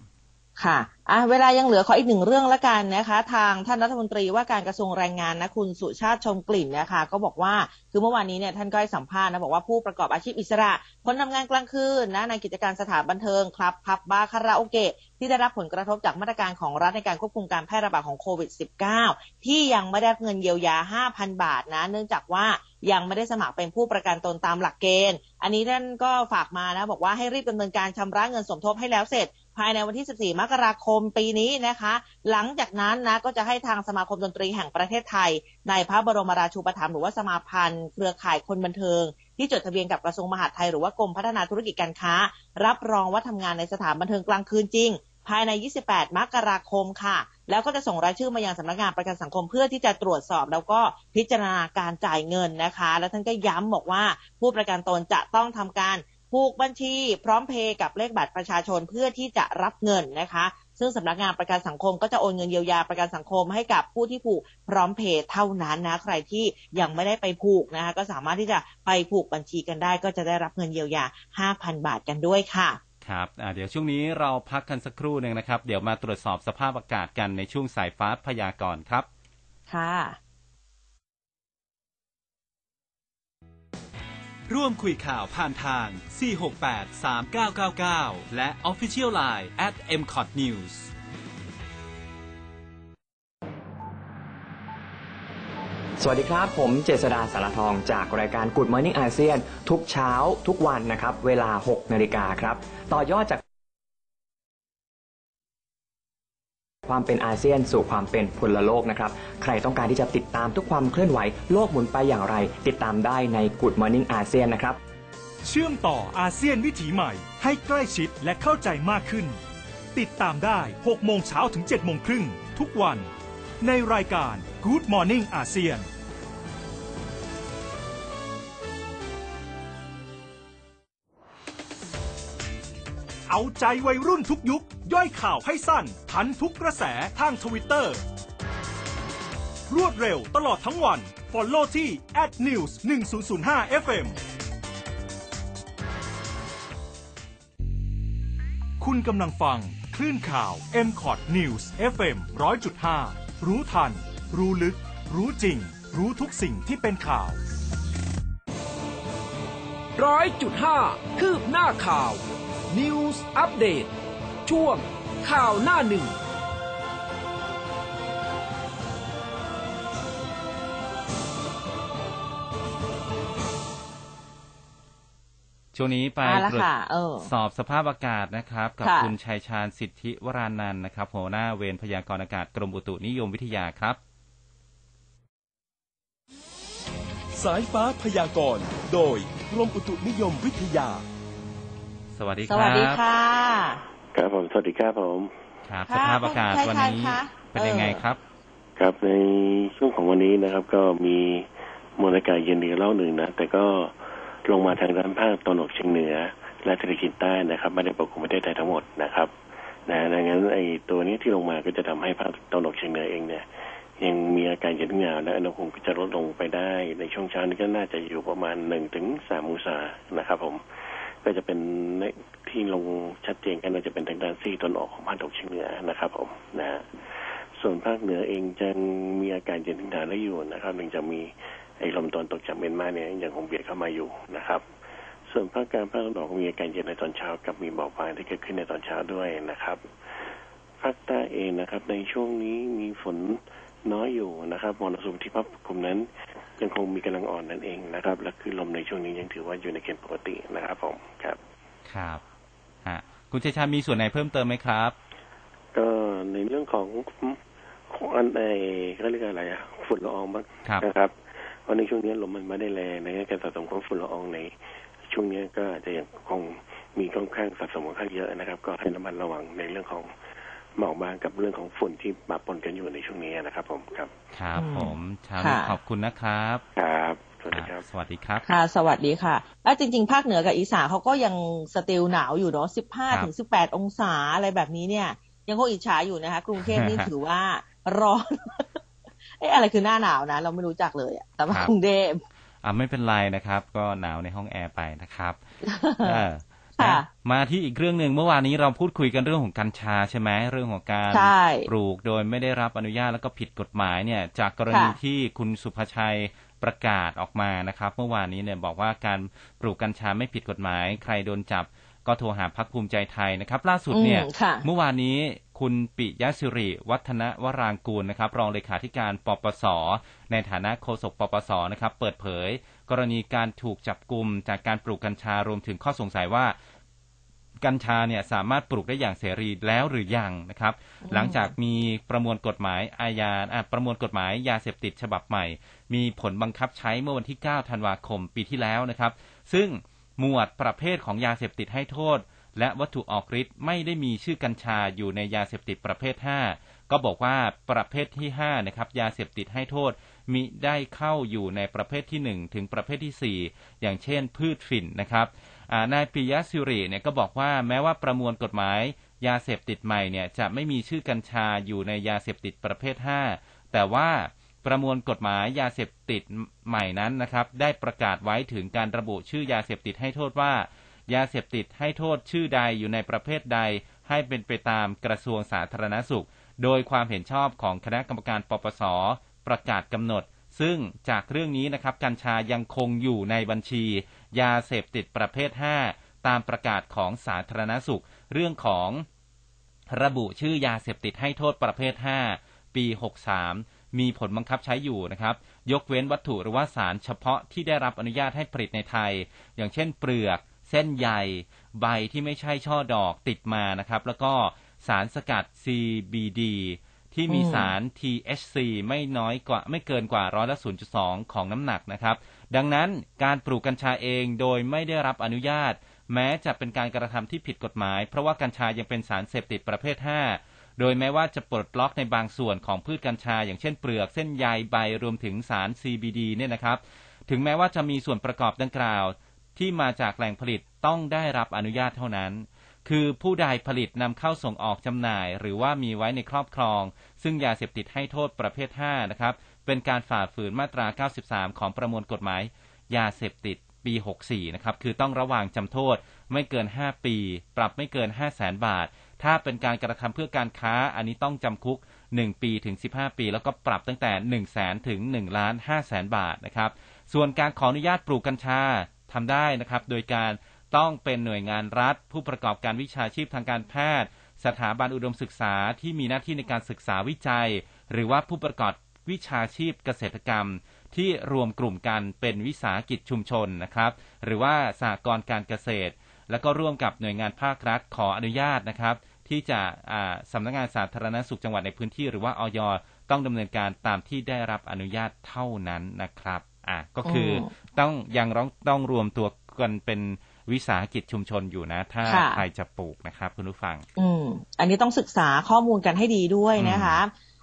ค่ะอะ เวลายังเหลือขออีกหนึ่งเรื่องละกันนะคะ ทางท่านรัฐมนตรีว่าการกระทรวงแรงงานนะคุณสุชาติชมกลิ่นนะคะก็บอกว่าคือเมื่อวานนี้เนี่ยท่านก็ให้สัมภาษณ์นะบอกว่าผู้ประกอบอาชีพอิสระคนทำงานกลางคืนนะในกิจการสถานบันเทิงคลับผับบาร์คาราโอเกะที่ได้รับผลกระทบจากมาตรการของรัฐในการควบคุมการแพร่ระบาดของโควิด -19 ที่ยังไม่ได้รับเงินเยียวยา 5,000 บาทนะ เนื่องจากว่า ยังไม่ได้สมัครเป็นผู้ประกันตนตามหลักเกณฑ์ อันนี้ท่านก็ฝากมานะ บอกว่าให้รีบดำเนินการชำระเงินสมทบให้แล้วเสร็จ ภายในวันที่ 14 มกราคมปีนี้นะคะ หลังจากนั้นนะก็จะให้ทางสมาคมดนตรีแห่งประเทศไทย ในพระบรมราชูปถัมภ์หรือว่าสมาพันธ์เครือข่ายคนบันเทิงที่จดทะเบียนกับกระทรวงมหาดไทยหรือว่ากรมพัฒนาธุรกิจการค้า รับรองว่าทำงานในสถานบันเทิงกลางคืนจริง ภายใน 28 มกราคมค่ะ แล้วก็จะส่งรายชื่อมายังสำนักงานประกันสังคมเพื่อที่จะตรวจสอบ แล้วก็พิจารณาการจ่ายเงินนะคะ แล้วท่านก็ย้ำบอกว่าผู้ประกันตนจะต้องทำการผูกบัญชีพร้อมเพย์กับเลขบัตรประชาชนเพื่อที่จะรับเงินนะคะ ซึ่งสำนักงานประกันสังคมก็จะโอนเงินเยียวยาประกันสังคมให้กับผู้ที่ผูกพร้อมเพย์เท่านั้นนะ ใครที่ยังไม่ได้ไปผูกนะคะ ก็สามารถที่จะไปผูกบัญชีกันได้ ก็จะได้รับเงินเยียวยา 5,000 บาทกันด้วยค่ะ ครับอ่าเดี๋ยวช่วงนี้เราพักกันสักครู่หนึ่งนะครับ เดี๋ยวมาตรวจสอบสภาพอากาศกันในช่วงสายฟ้าพยากรณ์ครับ ค่ะ ร่วมคุยข่าวผ่านทาง 468 3999 และ Official Line at m c o t News สวัสดีครับ ผมเจษดาสารทองจากรายการ Good Morning อาเซียนทุกเช้าทุกวันนะครับ เวลา 6 นาฬิกาครับ ต่อยอดจากความเป็นอาเซียนสู่ความเป็นพลโลกนะครับ ใครต้องการที่จะติดตามทุกความเคลื่อนไหว โลกหมุนไปอย่างไร ติดตามได้ใน Good Morning อาเซียนนะครับ เชื่อมต่ออาเซียนวิถีใหม่ ให้ใกล้ชิดและเข้าใจมากขึ้น ติดตามได้ 6 โมงเช้าถึง 7 โมงครึ่งทุกวัน ในรายการ Good Morning อาเซียน เอาใจวัยรุ่นทุกยุค ย่อยข่าวให้สั้น ทันทุกกระแสทางทวิตเตอร์ รวดเร็วตลอดทั้งวัน Follow ที่ @news 1005 FM คุณกำลังฟัง คลื่นข่าว m c o t News FM 100.5 รู้ทัน รู้ลึก รู้จริง รู้ทุกสิ่งที่เป็นข่าวร้อยจุดห้าคืบหน้าข่าว News อัปเดตช่วงข่าวหน้าหนึ่ง ช่วงนี้ไปมาแล้วตรวจค่ะเออ สอบสภาพอากาศนะครับ กับค่ะ คุณชัยชาญสิทธิวรานันท์นะครับหัวหน้าเวรพยากรณ์อากาศกรมอุตุนิยมวิทยาครับ สายฟ้าพยากรณ์ โดยกรมอุตุนิยมวิทยา สวัสดีคสรับวัสดีค่ะ ครับผมสวัสดีครับผมครับค่ะสภาพอากาศคุณชัยวันนี้ชาญคะเป็นยังไงเออครับ ครับในช่วงของวันนี้นะครับ ก็มีมวลอากาศเย็นอีกรอบหนึ่งนะแต่ก็ลงมาทางด้านภาคตะวันออกเฉียงเหนือ และทะเลจีนใต้นะครับไม่ได้ปกคลุมประเทศไทยทั้งหมดนะครับนะดังนั้นไอ้ตัวนี้ที่ลงมาก็จะทำให้ภาคตะวันออกเฉียงเหนือเองเนี่ยยังมีอาการเย็นหนาวและอุณหภูมิก็จะลดลงไปได้ ในช่วงเช้านี้ก็น่าจะอยู่ประมาณหนึ่งถึงสามองศานะครับ ผม ก็จะเป็นที่ลงชัดเจนกันน่าจะเป็นทางด้านซีตะวันออกของภาคตะวันออกเฉียงเหนือนะครับผมนะส่วนภาคเหนือเองจะมีอากาศเย็นถึงหนาวได้อยู่นะครับเนื่งจากมีไอ้ลมตะวันตกจากเมียนมาเนี่ยยังคงเบียดเข้ามาอยู่นะครับ ส่วนภาคกลางภาคตะวันออกมีอากาศเย็นในตอนเช้ากับมีหมอกบางที่เกิดขึ้นในตอนเช้าด้วยนะครับภาคใต้เองนะครับ ในช่วงนี้มีฝน น้อยอยู่นะครับมรสุมที่พัดปกคลุมนั้นยังคงมีกำลังอ่อนนั่นเองนะครับ และคือลมในช่วงนี้ยังถือว่าอยู่ในเกณฑ์ปกตินะครับผมครับ ครับฮะคุณชัยชาญมีส่วนไหนเพิ่มเติมไหมครับ ก็ในเรื่องของของอันไอเขาเรียกอะไรอะฝุ่นละอองบ้างครับนะครับเพราะในช่วงนี้ลมมันไม่ได้แรงในการสะสมของฝุ่นละอองในช่วงนี้ก็อาจจะยังคงมีค่อนข้างสะสมค่อนข้างเยอะนะครับ ก็ให้ระมัดระวังในเรื่องของ หมอกบางกับเรื่องของฝุ่นที่ปะปนกันอยู่ในช่วงนี้นะครับ ผมครับครับอืมผมเชานี้ค่ะขอบคุณนะครับครับสวัสดีครับ สวัสดีครับ ค่ะ สวัสดีค่ะ แล้วจริง ๆ ภาคเหนือกับอีสานเขาก็ยังสติลหนาวอยู่เนาะสิบห้าครับถึงสิบแปดองศาอะไรแบบนี้เนี่ย ยังคงอิจฉาอยู่นะคะ กรุงเทพนี่ถือว่าร้อนเอ๊ะอะไรคือหน้าหนาวนะ เราไม่รู้จักเลยอะแต่ว่าครับกรุงเทพอ่าไม่เป็นไรนะครับ ก็หนาวในห้องแอร์ไปนะครับเออ ค่ะนะมาที่อีกเรื่องหนึ่งเมื่อวานนี้เราพูดคุยกันเรื่องของกัญชาใช่ไหมเรื่องของการใช่ปลูกโดยไม่ได้รับอนุญาตแล้วก็ผิดกฎหมายเนี่ย จากกรณีค่ะที่คุณสุภชัยประกาศออกมานะครับ เมื่อวานนี้เนี่ยบอกว่าการปลูกกัญชาไม่ผิดกฎหมาย ใครโดนจับก็โทรหาพักภูมิใจไทยนะครับ ล่าสุดเนี่ยอืมค่ะเมื่อวานนี้คุณปิยศิริ วัฒนวรางกูลนะครับ รองเลขาธิการปปส ในฐานะโฆษกปปสนะครับ เปิดเผย กรณีการถูกจับกลุ่มจากการปลูกกัญชารวมถึงข้อสงสัยว่ากัญชาเนี่ยสามารถปลูกได้อย่างเสรีแล้วหรือยังนะครับ หลังจากมีประมวลกฎหมายอาญาอะประมวลกฎหมายยาเสพติดฉบับใหม่ มีผลบังคับใช้เมื่อวันที่ 9 ธันวาคมปีที่แล้วนะครับ ซึ่งหมวดประเภทของยาเสพติดให้โทษ และวัตถุออกฤทธิ์ไม่ได้มีชื่อกัญชาอยู่ในยาเสพติดประเภท 5 ก็บอกว่าประเภทที่5นะครับยาเสพติดให้โทษ มิได้เข้าอยู่ในประเภทที่1ถึงประเภทที่4อย่างเช่น พืชฝิ่นนะครับนายปิยะสิริเนี่ยก็บอกว่าแม้ว่าประมวลกฎหมายยาเสพติดใหม่เนี่ยจะไม่มีชื่อกัญชาอยู่ในยาเสพติดประเภท 5 แต่ว่าประมวลกฎหมายยาเสพติดใหม่นั้นนะครับ ได้ประกาศไว้ถึงการระบุชื่อยาเสพติดให้โทษว่า ยาเสพติดให้โทษชื่อใดอยู่ในประเภทใด ให้เป็นไปตามกระทรวงสาธารณสุข โดยความเห็นชอบของคณะกรรมการปปส ประกาศกำหนด ซึ่งจากเรื่องนี้นะครับกัญชายังคงอยู่ในบัญชี ยาเสพติดประเภท 5 ตามประกาศของสาธารณสุข เรื่องของระบุชื่อยาเสพติดให้โทษประเภท 5 ปี 63 มีผลบังคับใช้อยู่นะครับ ยกเว้นวัตถุหรือว่าสารเฉพาะที่ได้รับอนุญาตให้ผลิตในไทย อย่างเช่นเปลือก เส้นใยใบที่ไม่ใช่ช่อดอกติดมานะครับ แล้วก็สารสกัด CBD ที่มีอืมสาร THC ไม่น้อยกว่าไม่เกินกว่าร้อยละ0.2 ของน้ำหนักนะครับ ดังนั้นการปลูกกัญชาเองโดยไม่ได้รับอนุญาต แม้จะเป็นการกระทำที่ผิดกฎหมาย เพราะว่ากัญชายังเป็นสารเสพติดประเภท 5 โดยแม้ว่าจะปลดล็อกในบางส่วนของพืชกัญชา อย่างเช่นเปลือกเส้นใยใบรวมถึงสาร CBD เนี่ยนะครับ ถึงแม้ว่าจะมีส่วนประกอบดังกล่าว ที่มาจากแหล่งผลิตต้องได้รับอนุญาตเท่านั้น คือผู้ใดผลิตนำเข้าส่งออกจำหน่าย หรือว่ามีไว้ในครอบครอง ซึ่งยาเสพติดให้โทษประเภท 5 นะครับ เป็นการฝ่าฝืนมาตรา 93 ของประมวลกฎหมาย ยาเสพติดปี 64 นะครับ คือต้องระวางจำโทษไม่เกิน 5 ปี ปรับไม่เกิน 5 0 0แสนบาท ถ้าเป็นการกระทำเพื่อการค้า อันนี้ต้องจำคุก 1 ปีถึง 15 ปี แล้วก็ปรับตั้งแต่ 1 0 0 0 0แสนถึง1ล้าน5แสนบาทนะครับ ส่วนการขออนุญาตปลูกกัญชาทำได้นะครับ โดยการ ต้องเป็นหน่วยงานรัฐ ผู้ประกอบการวิชาชีพทางการแพทย์ สถาบันอุดมศึกษาที่มีหน้าที่ในการศึกษาวิจัย หรือว่าผู้ประกอบวิชาชีพเกษตรกรรม ที่รวมกลุ่มกันเป็นวิสาหกิจชุมชนนะครับ หรือว่าสหกรณ์การเกษตร แล้วก็ร่วมกับหน่วยงานภาครัฐขออนุญาตนะครับ ที่จะอ่าสำนักงานสาธารณสุขจังหวัดในพื้นที่หรือว่าออยต้องดำเนินการตามที่ได้รับอนุญาตเท่านั้นนะครับ อะก็คืออมต้องยังร้องต้องรวมตัวกันเป็น วิสาหกิจชุมชนอยู่นะ ถ้าค่ะใครจะปลูกนะครับคุณผู้ฟัง อืมอันนี้ต้องศึกษาข้อมูลกันให้ดีด้วยนะคะ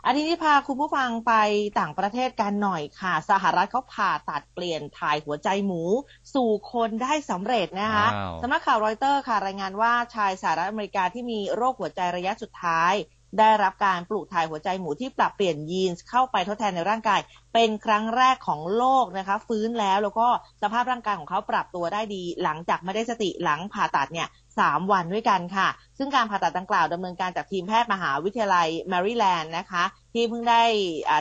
อันนี้พาคุณผู้ฟังไปต่างประเทศกันหน่อยค่ะ สหรัฐเขาผ่าตัดเปลี่ยนถ่ายหัวใจหมู สู่คนได้สำเร็จนะคะว้าวสำนักข่าวรอยเตอร์ค่ะรายงานว่าชายสหรัฐอเมริกาที่มีโรคหัวใจระยะสุดท้าย ได้รับการปลูกถ่ายหัวใจหมูที่ปรับเปลี่ยนยีนเข้าไปทดแทนในร่างกาย เป็นครั้งแรกของโลกนะคะ ฟื้นแล้วแล้วก็สภาพร่างกายของเขาปรับตัวได้ดี หลังจากไม่ได้สติหลังผ่าตัดเนี่ย3วันด้วยกันค่ะ ซึ่งการผ่าตัดดังกล่าวดำเนินการจากทีมแพทย์มหาวิทยาลัยแมริแลนด์นะคะที่เพิ่งได้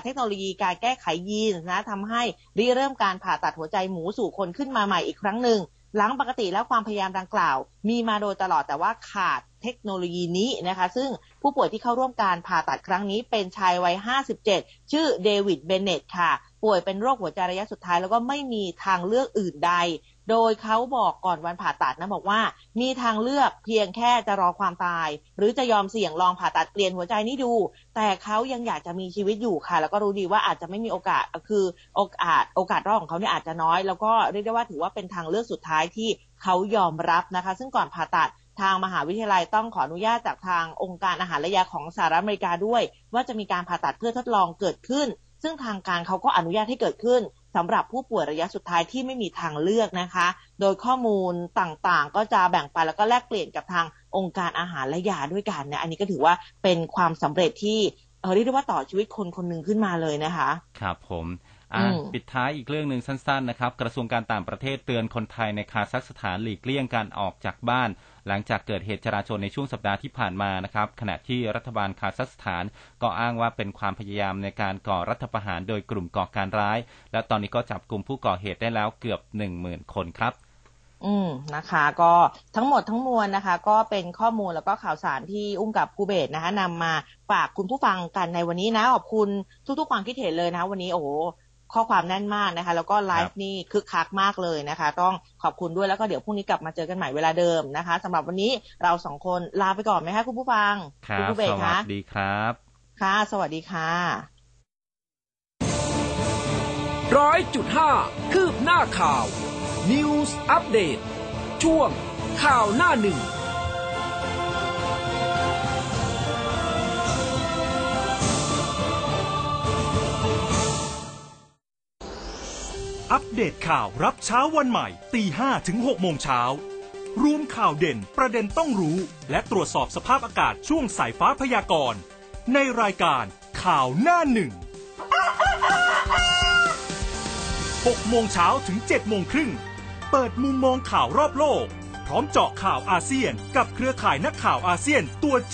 เทคโนโลยีการแก้ไขยีนนะทำให้ริเริ่มการผ่าตัดหัวใจหมูสู่คนขึ้นมาใหม่อีกครั้งหนึ่งหลังปกติแล้วความพยายามดังกล่าว มีมาโดยตลอดแต่ว่าขาด เทคโนโลยีนี้นะคะ ซึ่งผู้ป่วยที่เข้าร่วมการผ่าตัดครั้งนี้เป็นชายวัย 57 ชื่อเดวิดเบเนตค่ะ ป่วยเป็นโรคหัวใจระยะสุดท้ายแล้วก็ไม่มีทางเลือกอื่นใด โดยเขาบอกก่อนวันผ่าตัดนะบอกว่า มีทางเลือกเพียงแค่จะรอความตาย หรือจะยอมเสี่ยงลองผ่าตัดเปลี่ยนหัวใจนี้ดู แต่เขายังอยากจะมีชีวิตอยู่ค่ะ แล้วก็รู้ดีว่าอาจจะไม่มีโอกาสคือโอกาสโอกาสรอดของเขาเนี่ยอาจจะน้อย แล้วก็เรียกได้ว่าถือว่าเป็นทางเลือกสุดท้ายที่เขายอมรับนะคะ ซึ่งก่อนผ่าตัด ทางมหาวิทยาลัยต้องขออนุญาตจากทางองค์การอาหารและยาของสหรัฐอเมริกาด้วย ว่าจะมีการผ่าตัดเพื่อทดลองเกิดขึ้น ซึ่งทางการเขาก็อนุญาตให้เกิดขึ้นสำหรับผู้ป่วยระยะสุดท้ายที่ไม่มีทางเลือกนะคะ โดยข้อมูลต่างๆ ก็จะแบ่งปันแล้วก็แลกเปลี่ยนกับทางองค์การอาหารและยาด้วยกันเนี่ยอันนี้ก็ถือว่าเป็นความสำเร็จที่เออเรียกได้ว่าต่อชีวิตคนคนหนึ่งขึ้นมาเลยนะคะ ครับผมอะอืมปิดท้ายอีกเรื่องหนึ่งสั้นๆนะครับ กระทรวงการต่างประเทศเตือนคนไทยในคาซัคสถานหลีกเลี่ยงการออกจากบ้าน หลังจากเกิดเหตุจราจนในช่วงสัปดาห์ที่ผ่านมานะครับ ขณะที่รัฐบาลคาซัคสถานก็อ้างว่าเป็นความพยายามในการก่อรัฐประหารโดยกลุ่มก่อการร้าย และตอนนี้ก็จับกลุ่มผู้ก่อเหตุได้แล้วเกือบหนึ่งหมื่นคนครับอืมนะคะก็ทั้งหมดทั้งมวลนะคะ ก็เป็นข้อมูลแล้วก็ข่าวสารที่อุ้มกับครูเบศนะคะนำมาฝากคุณผู้ฟังกันในวันนี้นะขอบคุณทุกๆความคิดเห็นเลยนะคะวันนี้โอ้โห ข้อความแน่นมากนะคะ แล้วก็ไลฟ์นี่คึกคักมากเลยนะคะ ต้องขอบคุณด้วยแล้วก็เดี๋ยวพรุ่งนี้กลับมาเจอกันใหม่เวลาเดิมนะคะสำหรับวันนี้เราสองคนลาไปก่อนไหมคะคุณผู้ฟังครัณบผู้เบสศวัคะสดีครับ ค่ะ สวัสดีค่ะร้อยจุดห้าคืบหน้าข่าว News อัปเดตช่วงข่าวหน้าหนึ่ง อัปเดตข่าวรับเช้าวันใหม่ตีห้ถึง6โมงเช้ารวมข่าวเด่นประเด็นต้องรู้ และตรวจสอบสภาพอากาศช่วงสายฟ้าพยากรณ์ ในรายการข่าวหน้าหนึ่ง6โมงเช้าถึง7โมงครึ่ง เปิดมุมมองข่าวรอบโลก พร้อมเจาะข่าวอาเซียน กับเครือข่ายนักข่าวอาเซียนตัวจริง